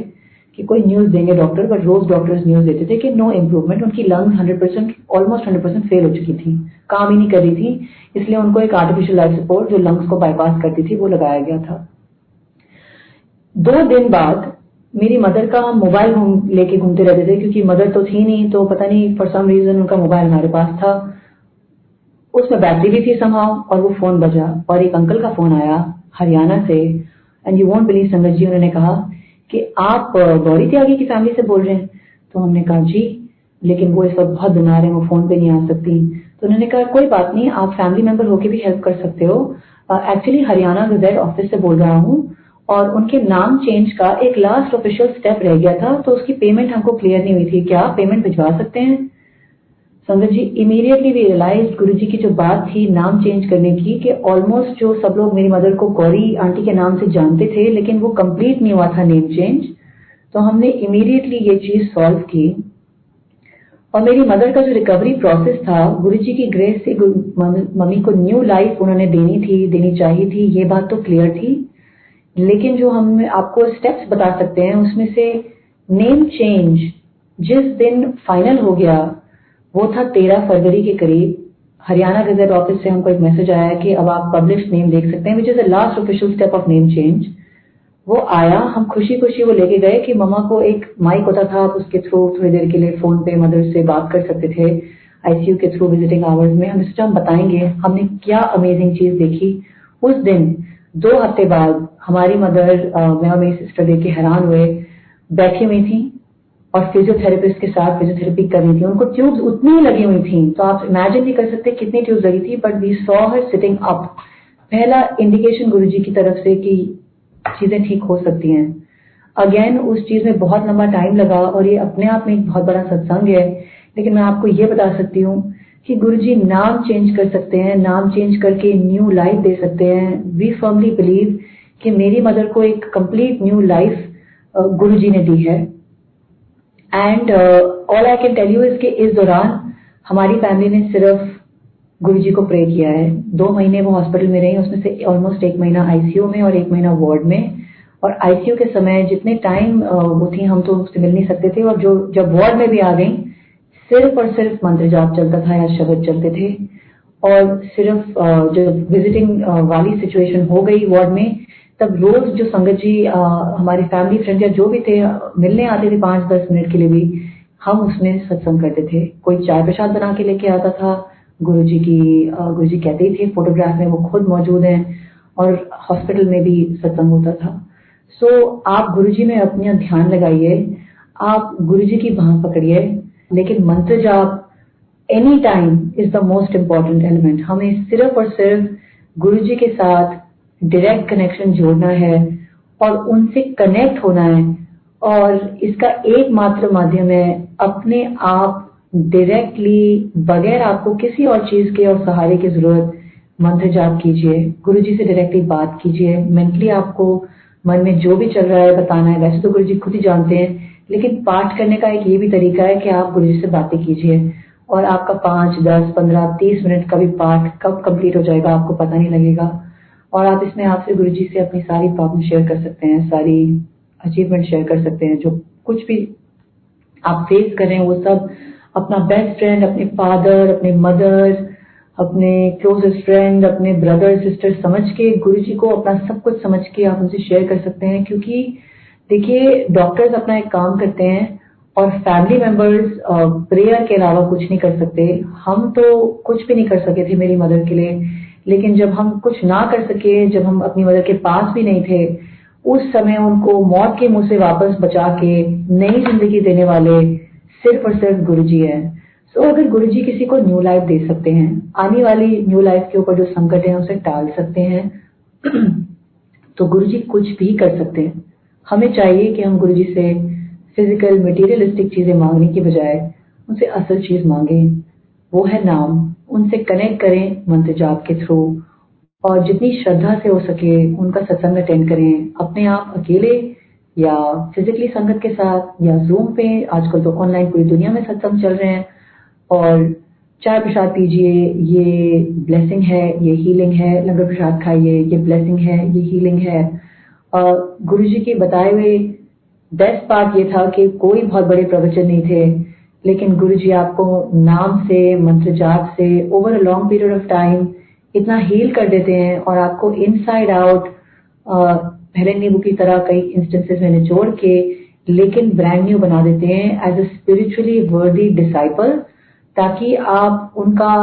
कि कोई न्यूज़ देंगे डॉक्टर बट रोज डॉक्टर्स न्यूज़ देते थे कि नो इम्प्रूवमेंट उनकी lungs 100 percent almost 100 percent fail हो चुकी थी। काम ही नहीं कर रही थी। इसलिए उनको एक आर्टिफिशियल लाइफ सपोर्ट जो लंग्स को बाईपास करती थी, वो लगाया गया था। दो दिन बाद मेरी मदर का हम मोबाइल लेके घूमते रहते थे, क्योंकि मदर तो थी नहीं तो पता नहीं फॉर सम रीजन उनका मोबाइल हमारे पास था। उसमें बैटरी भी थी संभाव और वो फ़ोन बजा और एक अंकल का फ़ोन आया हरियाणा से एंड यू वॉन्ट बिलीव संगत जी, उन्होंने कहा कि आप गौरी त्यागी की फैमिली से बोल रहे हैं। तो हमने कहा, जी, लेकिन वो इस वक्त बहुत बीमार है, वो फ़ोन पे नहीं आ सकती। तो उन्होंने कहा, कोई बात नहीं, आप फैमिली मेंबर होके भी हेल्प कर सकते हो। एक्चुअली हरियाणा गजेट ऑफ़िस से बोल रहा हूँ और उनके नाम चेंज का एक लास्ट ऑफिशियल स्टेप रह गया था तो उसकी पेमेंट हमको क्लियर नहीं हुई थी। क्या पेमेंट भिजवा सकते हैं? संगत जी इमीडिएटली वी रियलाइज़ गुरु जी की जो बात थी, नाम चेंज करने की, कि ऑलमोस्ट जो सब लोग मेरी मदर को गौरी आंटी के नाम से जानते थे, लेकिन वो कंप्लीट नहीं हुआ था नेम चेंज तो हमने इमीडिएटली ये चीज़ सॉल्व की। और मेरी मदर का जो रिकवरी प्रोसेस था गुरु जी की ग्रेस से मम्मी को न्यू लाइफ उन्होंने देनी थी, देनी चाहिए थी, ये बात तो क्लियर थी। लेकिन जो हम आपको स्टेप्स बता सकते हैं, उसमें से नेम चेंज जिस दिन फाइनल हो गया वो था तेरह फरवरी के करीब। हरियाणा गजेट ऑफ़िस से हमको एक मैसेज आया कि अब आप पब्लिश नेम देख सकते हैं which is the last official step of name change वो आया, हम खुशी खुशी वो लेके गए कि मम्मा को एक माइक होता था, आप उसके थ्रू थोड़ी देर के लिए फ़ोन पे मदर से बात कर सकते थे। आईसीयू के थ्रू विजिटिंग आवर्स में हमने सोचा, हम बताएँगे, हमने क्या अमेजिंग चीज़ देखी। उस दिन, दो हफ़्ते बाद, हमारी मदर मैं और मेरी सिस्टर देख के हैरान हुए। बैठी हुई थी और फिजियोथेरेपिस्ट के साथ फिजियोथेरेपी कर रही थी। उनको ट्यूब्स उतनी ही लगी हुई थी तो आप इमेजिन नहीं कर सकते कितनी ट्यूब्स लगी थी but we saw her sitting up पहला इंडिकेशन गुरु जी की तरफ़ से कि चीज़ें ठीक हो सकती हैं। अगेन उस चीज़ में बहुत लंबा टाइम लगा और ये अपने आप में एक बहुत बड़ा सत्संग है। लेकिन मैं आपको ये बता सकती हूँ कि गुरु जी नाम चेंज कर सकते हैं, नाम चेंज करके न्यू लाइफ दे सकते हैं। वी फर्मली बिलीव कि मेरी मदर को एक कंप्लीट न्यू लाइफ गुरु जी ने दी है। And all I can tell you इसके इस दौरान हमारी फैमिली ने सिर्फ़ गुरु जी को प्रे किया है। दो महीने वो हॉस्पिटल में रही, उसमें से ऑलमोस्ट एक महीना आईसीयू में और एक महीना वार्ड में। और आईसीयू के समय जितने टाइम वो थी, हम तो उससे मिल नहीं सकते थे। और जो, जब वार्ड में भी आ गई, सिर्फ़ और सिर्फ़ मंत्र जाप चलता था या शब्द चलते थे। और सिर्फ़ जब विजिटिंग वाली सिचुएशन हो गई वार्ड में तब रोज जो संगत जी हमारी फैमिली फ्रेंड या जो भी थे मिलने आते थे पाँच दस मिनट के लिए भी हम उसमें सत्संग करते थे। कोई चाय प्रसाद बना के लेके आता था गुरु जी की गुरु जी कहते ही थे फोटोग्राफ में वो खुद मौजूद हैं और हॉस्पिटल में भी सत्संग होता था। सो so, आप गुरु जी में अपना ध्यान लगाइए आप गुरु जी की बाह पकड़िए लेकिन मंत्र जाप any time is the most important element हमें सिर्फ़ और सिर्फ़ गुरु जी के साथ डायरेक्ट कनेक्शन जोड़ना है और उनसे कनेक्ट होना है और इसका एकमात्र माध्यम है अपने आप डायरेक्टली बगैर आपको किसी और चीज़ के और सहारे की ज़रूरत, मंत्र जाप कीजिए गुरु जी से डायरेक्टली बात कीजिए। मेंटली आपको मन में जो भी चल रहा है बताना है, वैसे तो गुरु जी खुद ही जानते हैं, लेकिन पाठ करने का एक ये भी तरीका है कि आप गुरु जी से बातें कीजिए और आपका पाँच, दस, पंद्रह, तीस मिनट का भी पाठ कब कंप्लीट हो जाएगा आपको पता नहीं लगेगा। और आप इसमें आपसे गुरु जी से अपनी सारी प्रॉब्लम शेयर कर सकते हैं, सारी अचीवमेंट शेयर कर सकते हैं, जो कुछ भी आप फेस कर वो सब अपना बेस्ट फ्रेंड अपने फादर अपने मदर अपने क्लोजेस्ट फ्रेंड अपने ब्रदर सिस्टर समझ के गुरु जी को अपना सब कुछ समझ के आप उनसे शेयर कर सकते हैं, क्योंकि देखिए डॉक्टर्स अपना एक काम करते हैं और फैमिली मेंबर्स प्रेयर के अलावा कुछ नहीं कर सकते। हम तो कुछ भी नहीं कर सके थे मेरी मदर के लिए। लेकिन जब हम कुछ ना कर सके, जब हम अपनी मदर के पास भी नहीं थे, उस समय उनको मौत के मुँह से वापस बचा के नई ज़िंदगी देने वाले सिर्फ़ और सिर्फ़ गुरु जी है। सो अगर गुरु जी किसी को न्यू लाइफ दे सकते हैं, आने वाली न्यू लाइफ के ऊपर जो संकट है, उसे टाल सकते हैं (clears throat) तो गुरु जी कुछ भी कर सकते हैं। हमें चाहिए कि हम गुरु जी से फ़िज़िकल मटेरियलिस्टिक चीज़ें मांगने की बजाय उनसे असल चीज़ मांगे। वो है नाम। उनसे कनेक्ट करें मंत्र जाप के थ्रू और जितनी श्रद्धा से हो सके उनका सत्संग अटेंड करें। अपने आप अकेले या फिजिकली संगत के साथ या जूम पे, आजकल तो ऑनलाइन पूरी दुनिया में सत्संग चल रहे हैं। और चाय प्रसाद पीजिए, ये ब्लेसिंग है, ये हीलिंग है, लंगर प्रसाद खाइए, ये ब्लेसिंग है, ये हीलिंग है। और गुरु जी के बताए हुए बेस्ट पार्ट ये था कि कोई बहुत बड़े प्रवचन नहीं थे। लेकिन गुरु जी आपको नाम से मंत्र जाप से over a long period of time इतना हील कर देते हैं और आपको इनसाइड आउट पहले नींबू की तरह कई इंस्टेंसेस में निचोड़ के लेकिन ब्रांड न्यू बना देते हैं as a spiritually worthy disciple ताकि आप उनका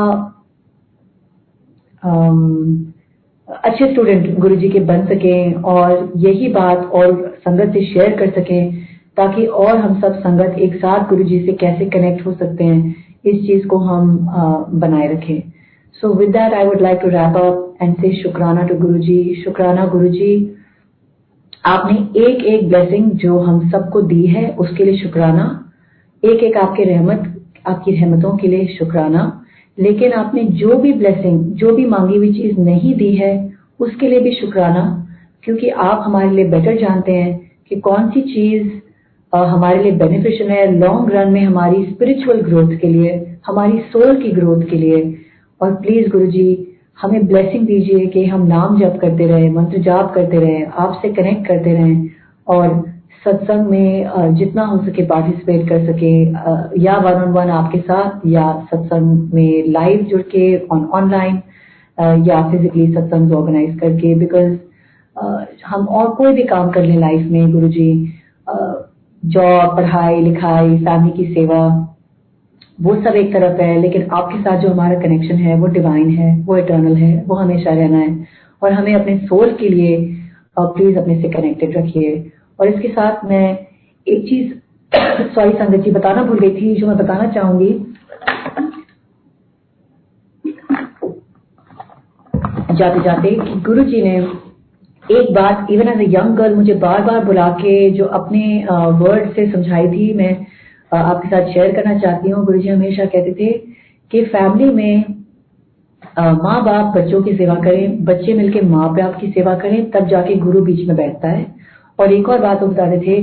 अच्छे स्टूडेंट गुरु जी के बन सकें और यही बात और संगत से शेयर कर सकें। ताकि और हम सब संगत एक साथ गुरु जी से कैसे कनेक्ट हो सकते हैं, इस चीज़ को हम बनाए रखें। So with that I would like to wrap up and say शुक्राना टू गुरु जी। शुक्राना गुरु जी, आपने एक एक ब्लेसिंग जो हम सबको दी है, उसके लिए शुक्राना। एक एक आपके रहमत, आपकी रहमतों के लिए शुक्राना। लेकिन आपने जो भी ब्लेसिंग जो भी मांगी हुई चीज़ नहीं दी है, उसके लिए भी शुक्राना। क्योंकि आप हमारे लिए बेटर जानते हैं कि कौन सी चीज़ हमारे लिए बेनिफिशियल है लॉन्ग रन में हमारी स्पिरिचुअल ग्रोथ के लिए, हमारी सोल की ग्रोथ के लिए। और प्लीज़ गुरु जी हमें ब्लेसिंग दीजिए कि हम नाम जप करते रहे, मंत्र जाप करते रहे, आपसे कनेक्ट करते रहें और सत्संग में जितना हो सके पार्टिसिपेट कर सके या वन ऑन वन आपके साथ, या सत्संग में लाइव जुड़ के ऑन ऑनलाइन या फिजिकली सत्संग ऑर्गेनाइज करके बिकॉज़ हम और कोई भी काम कर लें लाइफ में गुरु जी जॉब, पढ़ाई, लिखाई, फैमिली की सेवा, वो सब एक तरफ़ है, लेकिन आपके साथ जो हमारा कनेक्शन है, वो डिवाइन है, वो इटर्नल है, वो हमेशा रहना है। और हमें अपने सोल के लिए प्लीज़ अपने से कनेक्टेड रखिए। और इसके साथ मैं एक चीज़ सॉरी (coughs) संगत जी, बताना भूल गई थी, जो मैं बताना चाहूँगी। जाते जाते कि गुरु जी ने एक बात even as a young girl मुझे बार बार बुला के जो अपने वर्ड से समझाई थी, मैं आपके साथ शेयर करना चाहती हूँ। गुरु जी हमेशा कहते थे कि फैमिली में माँ बाप बच्चों की सेवा करें, बच्चे मिलके माँ बाप की सेवा करें, तब जाके गुरु बीच में बैठता है। और एक और बात वो बताते थे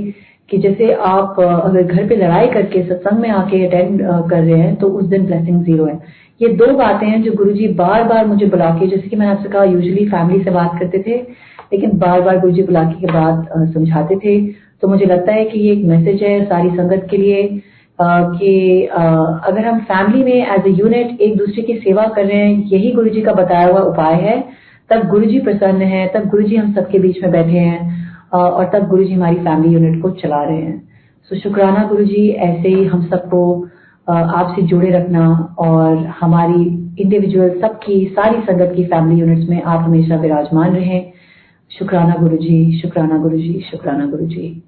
कि जैसे आप अगर घर पे लड़ाई करके सत्संग में आके अटेंड कर रहे हैं तो उस दिन ब्लेसिंग ज़ीरो है। ये दो बातें हैं जो गुरुजी बार बार मुझे बुला के, जैसे कि मैंने आपसे कहा यूजुअली फैमिली से बात करते थे लेकिन बार बार गुरुजी बुला के बाद समझाते थे। तो मुझे लगता है कि ये एक मैसेज है सारी संगत के लिए कि अगर हम फैमिली में एज ए यूनिट एक दूसरे की सेवा कर रहे हैं, यही गुरु जी का बताया हुआ उपाय है। तब गुरु जी प्रसन्न है, तब गुरु जी हम सबके बीच में बैठे हैं और तब गुरु जी हमारी फैमिली यूनिट को चला रहे हैं। सो शुक्राना गुरु जी ऐसे ही हम सबको आपसे जुड़े रखना और हमारी इंडिविजुअल सबकी, सारी संगत की फैमिली यूनिट्स में आप हमेशा विराजमान रहें। शुक्राना गुरु जी शुक्राना गुरु जी शुक्राना गुरु जी